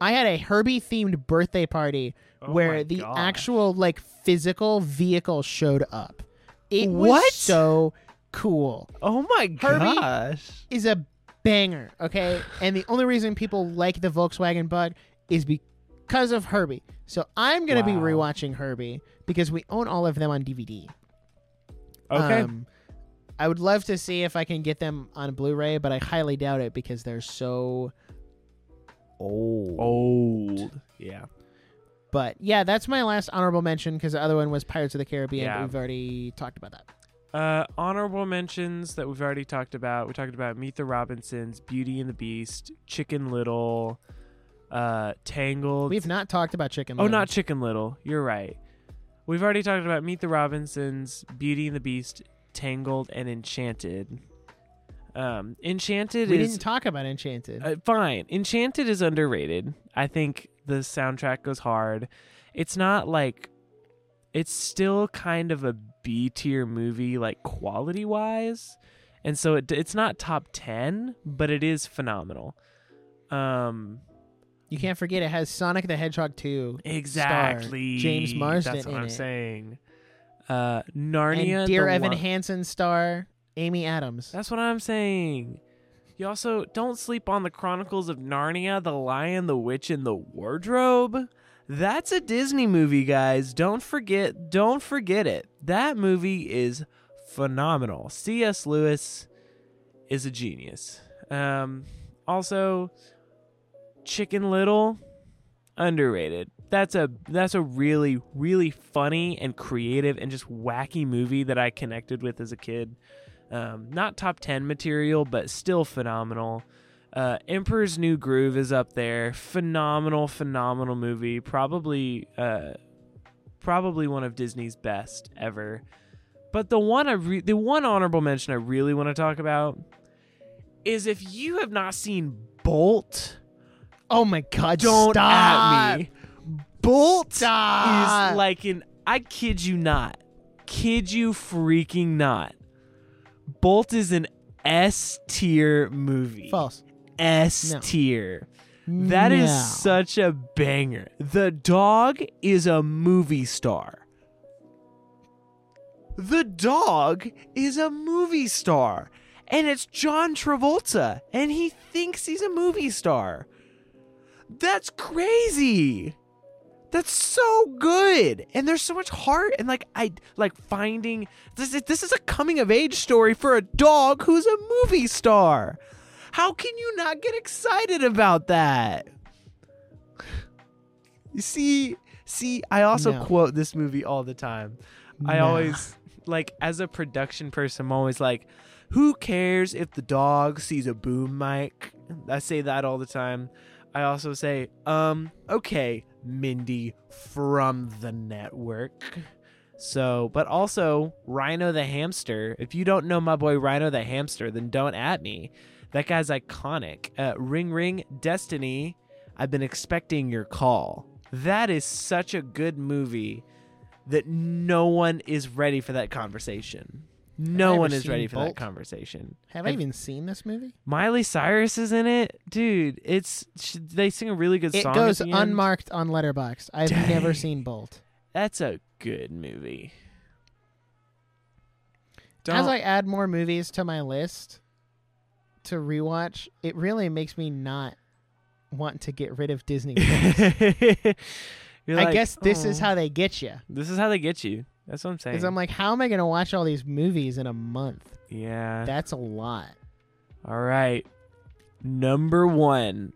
I had a Herbie themed birthday party Oh where the gosh. actual like physical vehicle showed up. It was so cool. Oh my Herbie- gosh. Is a banger, okay? And the only reason people like the Volkswagen Bug is because of Herbie. So I'm gonna be rewatching Herbie because we own all of them on DVD. Okay. Um, I would love to see if I can get them on Blu-ray, but I highly doubt it because they're so old. Old. Yeah. But yeah, that's my last honorable mention because the other one was Pirates of the Caribbean. Yeah. But we've already talked about that. Uh, honorable mentions that we've already talked about. We talked about Meet the Robinsons, Beauty and the Beast, Chicken Little, uh, Tangled. We've not talked about Chicken. Little. Oh, not Chicken Little. You're right. We've already talked about Meet the Robinsons, Beauty and the Beast, Tangled, and Enchanted. Um, Enchanted We is didn't talk about Enchanted. uh, fine. Enchanted is underrated. I think the soundtrack goes hard. It's not like it's still kind of a B tier movie, like quality wise, and so it, it's not top ten, but it is phenomenal. Um, you can't forget it has Sonic the Hedgehog 2 exactly. James Marsden That's what I'm it. saying. Uh, Narnia. and Dear Evan Hansen star Amy Adams. That's what I'm saying. You also don't sleep on the Chronicles of Narnia, The Lion, the Witch, and the Wardrobe. That's a Disney movie, guys. Don't forget, don't forget it. That movie is phenomenal. C.S. Lewis is a genius. Um, also, Chicken Little, underrated. That's a that's a really really funny and creative and just wacky movie that I connected with as a kid. Um, not top 10 material, but still phenomenal. Uh, Emperor's New Groove is up there. Phenomenal, phenomenal movie. Probably, uh, probably one of Disney's best ever. But the one I re- the one honorable mention I really want to talk about is if you have not seen Bolt, Oh my god! don't stop. at me. Bolt Stop. is like an I kid you not. Kid you freaking not. Bolt is an S tier movie. false. S No. tier. That is No. such a banger. The dog is a movie star. The dog is a movie star. And it's John Travolta. And he thinks he's a movie star. That's crazy. That's so good. And there's so much heart and like I like finding this is, this is a coming of age story for a dog who's a movie star. How can you not get excited about that? You see, see, I also No. quote this movie all the time. I always like as a production person, I'm always like, who cares if the dog sees a boom mic? I say that all the time. I also say, um, okay, Mindy from the network. So, but also Rhino the hamster. If you don't know my boy Rhino the hamster, then don't at me. That guy's iconic. Uh, ring ring destiny. I've been expecting your call. That is such a good movie that no one is ready for that conversation. No one is ready for that conversation. Have I even seen this movie? Miley Cyrus is in it, dude. It's sh- they sing a really good song. It goes at the end. unmarked on Letterboxd. I've Dang. never seen Bolt. That's a good movie. Don't, As I add more movies to my list to rewatch, it really makes me not want to get rid of Disney. I like, guess this is "Oh, how they get you. this is how they get you. That's what I'm saying. Because I'm like, how am I going to watch all these movies in a month? yeah. That's a lot. All right. Number one.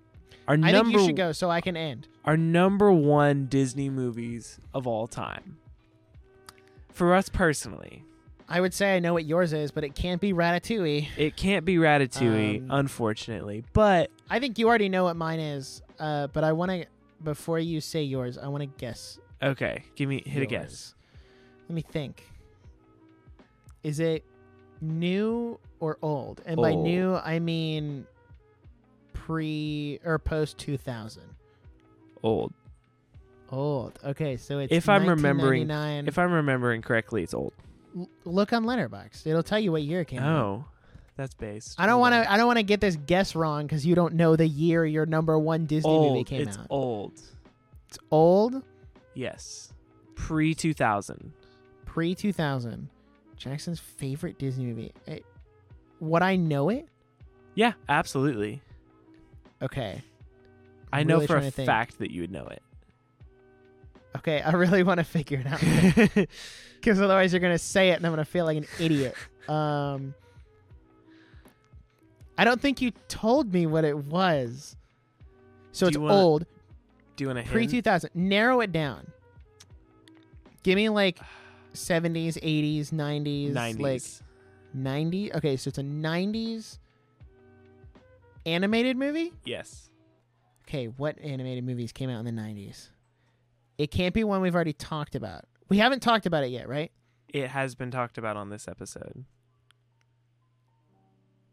Our I think number you should go so I can end. our number one Disney movies of all time. For us personally, I would say I know what yours is, but it can't be Ratatouille. it can't be Ratatouille, Um, unfortunately. But I think you already know what mine is, uh, but I want to, before you say yours, I want to guess. okay, give me hit a guess. Let me think. Is it new or old? And by Old. new, I mean pre or post 2000. Old. Old. Okay, so it's If I'm remembering- 1999. If I'm remembering correctly, it's old. L- look on Letterboxd. It'll tell you what year it came out. Oh, that's based. I don't want to. I don't want to get this guess wrong because you don't know the year your number one Disney movie came It's out. It's old. It's old, Yes. Pre 2000. Pre two thousand. Jackson's favorite Disney movie. Eh, would I know it? Yeah, absolutely. Okay. I I'm know really for a to fact that you would know it. Okay, I really want to figure it out because otherwise you're gonna say it and I'm gonna feel like an idiot. Um, I don't think you told me what it was. So Do it's wanna- old, Do you want to Pre 2000. Narrow it down. Give me like seventies, eighties, nineties, 90s. like ninety. Okay, so it's a nineties animated movie. yes. Okay, what animated movies came out in the nineties? It can't be one we've already talked about. We haven't talked about it yet, right? It has been talked about on this episode.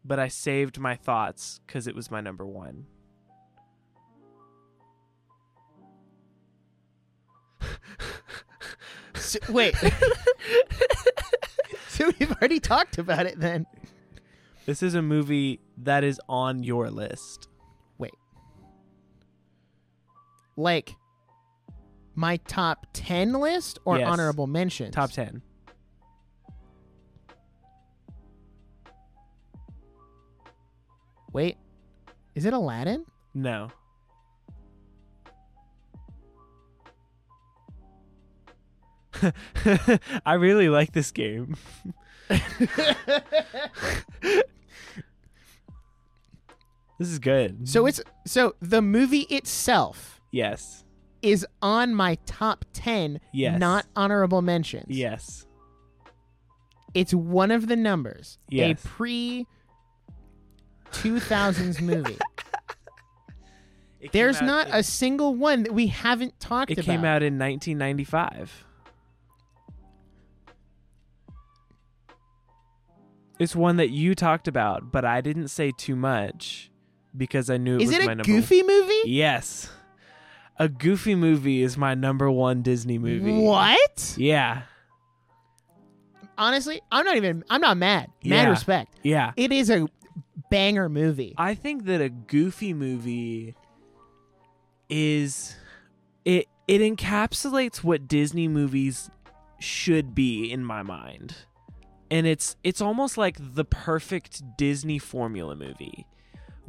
But I saved my thoughts because it was my number one. So, wait. so we've already talked about it then. This is a movie that is on your list. Wait. Like my top 10 list or Yes. honorable mentions? Top 10. Wait. Is it Aladdin? No. I really like this game. This is good. so it's so the movie itself yes. is on my top 10, Yes. not honorable mentions. Yes. It's one of the numbers. Yes. A pre 2000s movie. It came There's out not in- a single one that we haven't talked about. It about. came out in 1995. It's one that you talked about, but I didn't say too much because I knew it Is was it my a number. goofy movie? Yes, a Goofy movie is my number one Disney movie. What? Yeah, Honestly, I'm not even. I'm not mad. Mad Yeah. respect. yeah. It is a banger movie. I think that a Goofy movie is it it encapsulates what Disney movies should be in my mind. And it's it's almost like the perfect Disney formula movie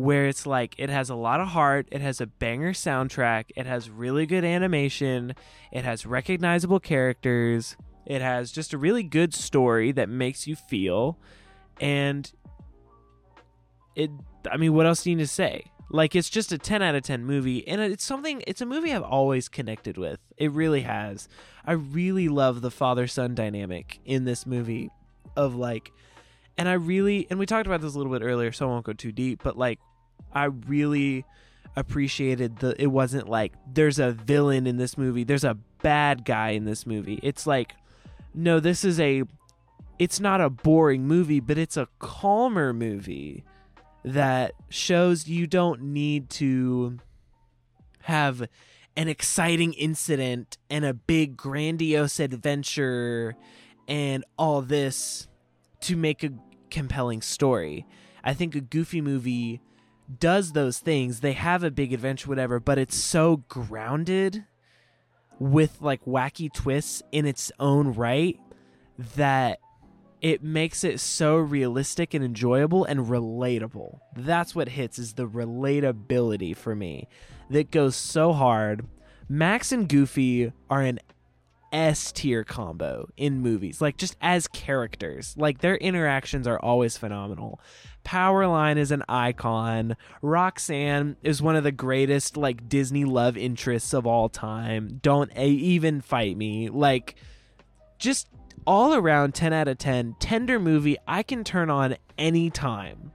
where it's like it has a lot of heart, it has a banger soundtrack, it has really good animation, it has recognizable characters, it has just a really good story that makes you feel and it I mean, what else do you need to say? Like it's just a 10 out of 10 movie and it's something it's a movie I've always connected with. It really has. I really love the father-son dynamic in this movie of like and I really and we talked about this a little bit earlier so I won't go too deep, but like I really appreciated the it wasn't like there's a villain in this movie, there's a bad guy in this movie. It's like no, this is a it's not a boring movie, but it's a calmer movie that shows you don't need to have an exciting incident and a big grandiose adventure and all this to make a compelling story. I think a goofy movie does those things. They have a big adventure whatever, but it's so grounded with like wacky twists in its own right that it makes it so realistic and enjoyable and relatable. That's what hits is the relatability for me that goes so hard. Max and Goofy are an S tier combo in movies, like just as characters. Like their interactions are always phenomenal. Powerline is an icon. Roxanne is one of the greatest like Disney love interests of all time. Don't a- even fight me. Like just all around 10 out of 10 tender movie I can turn on anytime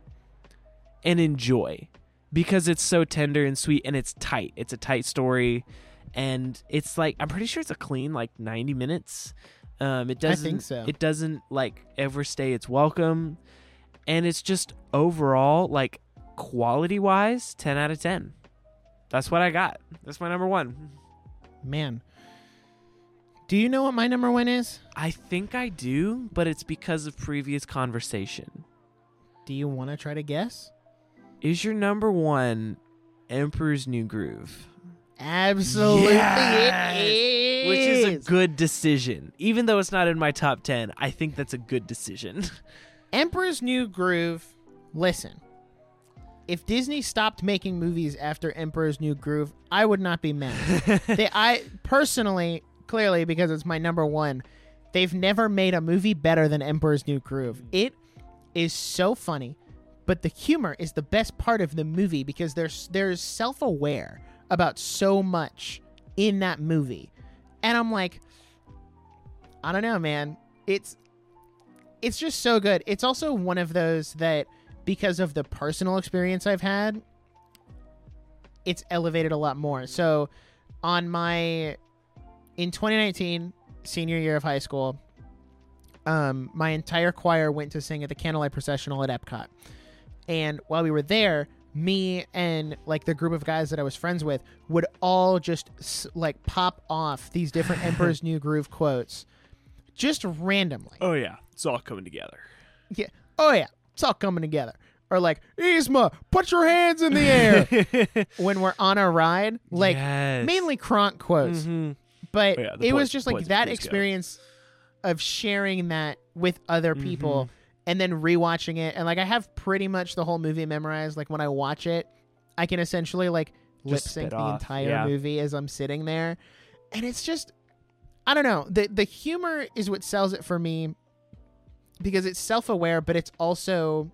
and enjoy because it's so tender and sweet and it's tight. It's a tight story and it's like I'm pretty sure it's a clean like 90 minutes. Um it doesn't I think so. it doesn't like ever stay its welcome and it's just overall like quality wise 10 out of 10. That's what I got. That's my number 1. Man. Do you know what my number one is? I think I do, but it's because of previous conversation. Do you want to try to guess? Is your number one Emperor's New Groove? Absolutely, Yes! it is. Which is a good decision. Even though it's not in my top 10, I think that's a good decision. Emperor's New Groove. Listen, if Disney stopped making movies after Emperor's New Groove, I would not be mad. they, I personally, clearly, because it's my number one, they've never made a movie better than Emperor's New Groove. It is so funny, but the humor is the best part of the movie because there's there's self aware about so much in that movie, and I'm like, I don't know, man. It's it's just so good. It's also one of those that because of the personal experience I've had, it's elevated a lot more. So on my in 2019 senior year of high school, um my entire choir went to sing at the candlelight processional at Epcot. And while we were there, me and like the group of guys that I was friends with would all just like pop off these different Emperor's New Groove quotes just randomly. oh, yeah. It's all coming together. Yeah. Oh yeah, it's all coming together. Or like, Yzma, put your hands in the air when we're on a ride. Like Yes. mainly Kronk quotes, Mhm. but Oh, yeah, it was just like that please go. experience of sharing that with other people Mm-hmm. And then rewatching it. And like I have pretty much the whole movie memorized. Like when I watch it, I can essentially like lip sync the off, entire yeah. movie as I'm sitting there. And it's just I don't know. The the humor is what sells it for me because it's self-aware but it's also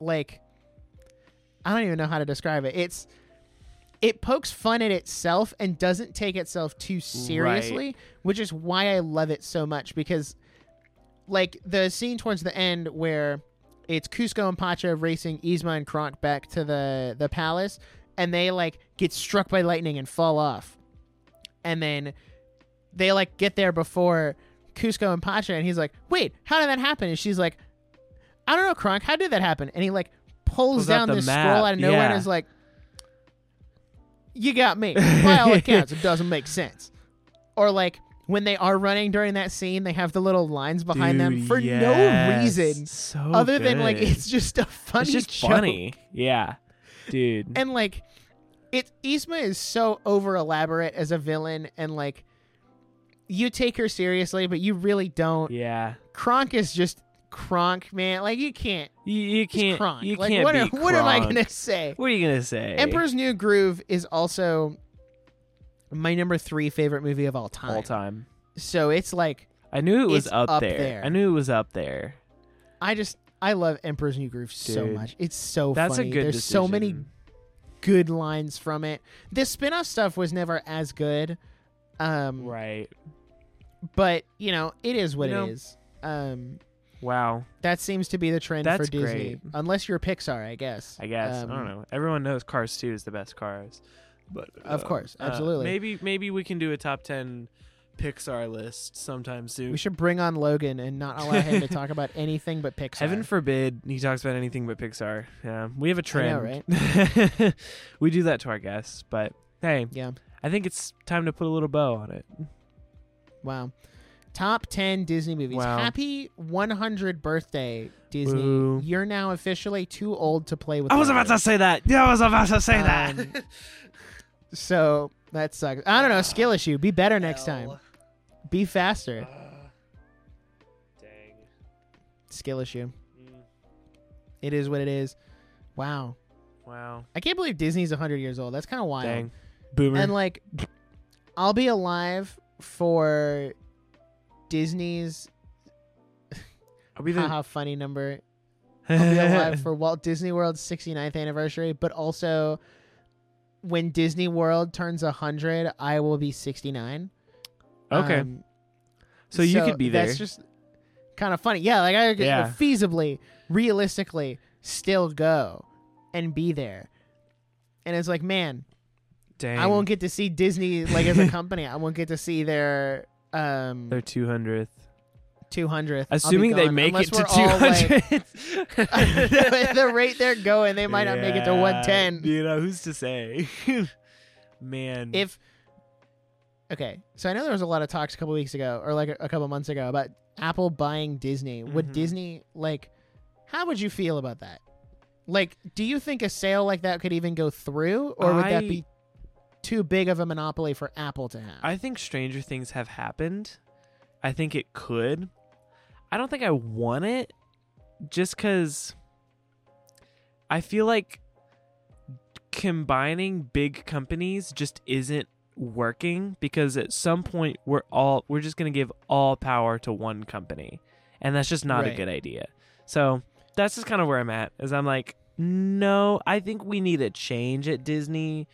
like I don't even know how to describe it. It's it pokes fun at itself and doesn't take itself too seriously, which is why I love it so much because like the scene towards the end where it's Kuzco and Pacha racing Yzma and Kronk back to the the palace, and they like get struck by lightning and fall off, and then they like get there before Kuzco and Pacha, and he's like, "Wait, how did that happen?" And she's like, "I don't know, Kronk. How did that happen?" And he like pulls Pulls down this map, scroll out of nowhere and is like, "You got me." By all accounts, it doesn't make sense. Or like when they are running during that scene, they have the little lines behind them Dude, for no reason So other than like it's just a funny it's just joke. funny. Yeah, dude. and like it Yzma is so over elaborate as a villain and like you take her seriously but you really don't yeah, Kronk is just Kronk man like you can't you, you can't. Kronk You like can't what, beat what am I gonna say What are you gonna say? Emperor's New Groove is also my number three favorite movie of all time all time. so it's like I knew it was up, up there. there. I knew it was up there. I just I love Emperor's New Groove so much it's so That's funny a good. there's so many good lines from it the spin-off stuff was never as good um Right. but you know it is what You know- it is um Wow. that seems to be the trend That's for disney great. unless you're pixar i guess I guess Um, I don't know. Everyone knows Cars 2 is the best Cars, but Of uh, course, uh, absolutely. maybe maybe we can do a top ten Pixar list sometime soon. we should bring on logan and not allow him to talk about anything but pixar Heaven forbid he talks about anything but Pixar. Yeah, we have a I know, trend. right? we do that to our guests, but hey, yeah I think it's time to put a little bow on it. wow top 10 disney movies Wow. happy 100 birthday disney Boo. you're now officially too old to play with I was about to say that. Yeah, I was about to say Um, that. so that sucks. I don't know skill issue. Be better next time. Be faster. Dang. skill issue. Mm, it is what it is. Wow. Wow. i can't believe disney's 100 years old. That's kind of wild. Dang. Boomer. and like i'll be alive for disney's I'll be the. haha funny number. I'll be alive for walt disney world's 69th anniversary but also when disney world turns 100 i will be 69 okay. Um, so you could be there. that's just kind of funny yeah like i could Yeah. feasibly realistically still go and be there and it's like man Dang. I won't get to see Disney like as a company. I won't get to see their um Their 200th. 200th. Assuming they make it to 200. 200. the rate they're going, they might not make it to 110. You know, who's to say? Man. If okay, so I know there was a lot of talks a couple weeks ago, or like a, a couple months ago, about Apple buying Disney. Would Mhm. Disney like? How would you feel about that? Like, do you think a sale like that could even go through, or would that be too big of a monopoly for Apple to have? I think stranger things have happened. I think it could. I don't think I want it just cuz I feel like combining big companies just isn't working because at some point we're all we're just going to give all power to one company and that's just not a good idea. So, that's just kind of where I'm at. Is I'm like, no, I think we need a change at Disney,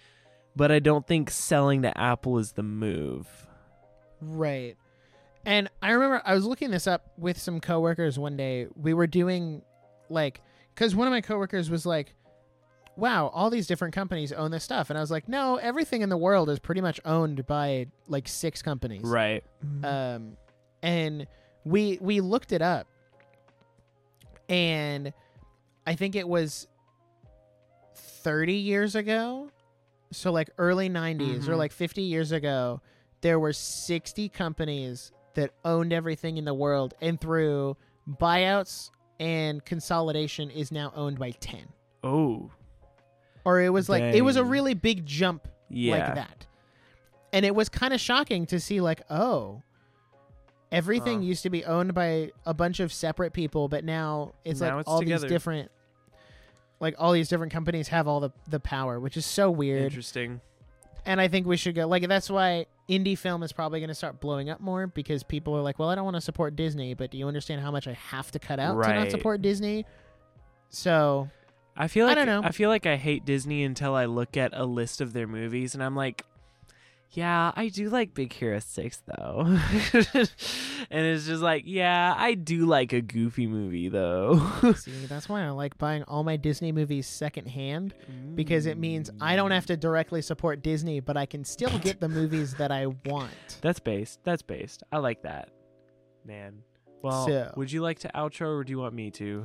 but I don't think selling to Apple is the move. Right. And I remember I was looking this up with some coworkers one day. We were doing like cuz one of my coworkers was like, "Wow, all these different companies own this stuff." And I was like, "No, everything in the world is pretty much owned by like six companies." Right. Um and we we looked it up. And I think it was 30 years ago. So like early 90s or Mhm. like 50 years ago, there were 60 companies that owned everything in the world and through buyouts and consolidation is now owned by 10. oh. Or it was like it was a really big jump Yeah. like that. And it was kind of shocking to see like, oh, everything used to be owned by a bunch of separate people, but now it's Now like it's all together. these different like all these different companies have all the the power, which is so weird. Interesting. And I think we should go like that's why indie film is probably going to start blowing up more because people are like, "Well, I don't want to support Disney, but do you understand how much I have to cut out to not support Disney?" So, I feel like I don't know. I feel like I hate Disney until I look at a list of their movies and I'm like, Yeah, I do like Big Hero 6 though. and it's just like, yeah, I do like a goofy movie though. See, that's why I like buying all my Disney movies secondhand because it means I don't have mm. to directly support Disney, but I can still get the movies that I want. That's based. That's based. I like that. Man. Well, So- would you like to outro or do you want me to?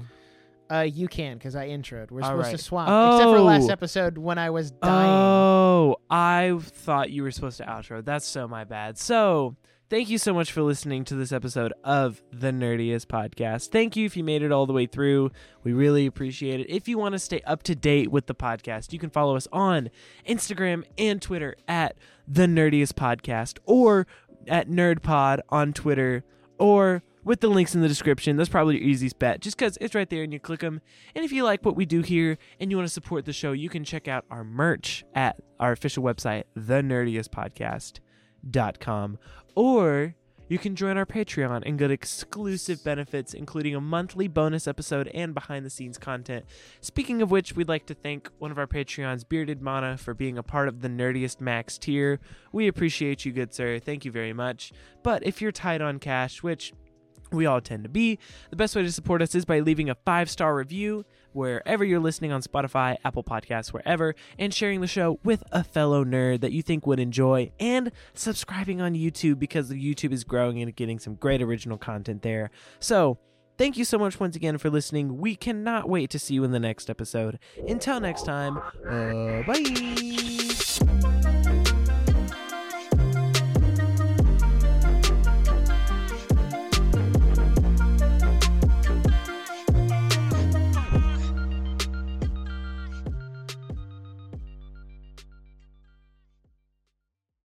Uh, you can because I introed. We're All supposed right. to swap, except for last Oh. episode when I was dying. Oh, I thought you were supposed to outro. That's so my bad. So, thank you so much for listening to this episode of the Nerdiest Podcast. Thank you if you made it all the way through. We really appreciate it. If you want to stay up to date with the podcast, you can follow us on Instagram and Twitter at the Nerdiest Podcast or at NerdPod on Twitter or with the links in the description. That's probably your easiest bet just because it's right there and you click them. And if you like what we do here and you want to support the show, you can check out our merch at our official website, thenerdiestpodcast.com. Or you can join our Patreon and get exclusive benefits, including a monthly bonus episode and behind the scenes content. Speaking of which, we'd like to thank one of our Patreons, Bearded Mana, for being a part of the Nerdiest Max tier. We appreciate you, good sir. Thank you very much. But if you're tight on cash, which we all tend to be. The best way to support us is by leaving a five star review wherever you're listening on Spotify, Apple Podcasts, wherever, and sharing the show with a fellow nerd that you think would enjoy, and subscribing on YouTube because YouTube is growing and getting some great original content there. So, thank you so much once again for listening. We cannot wait to see you in the next episode. Until next time, uh, bye.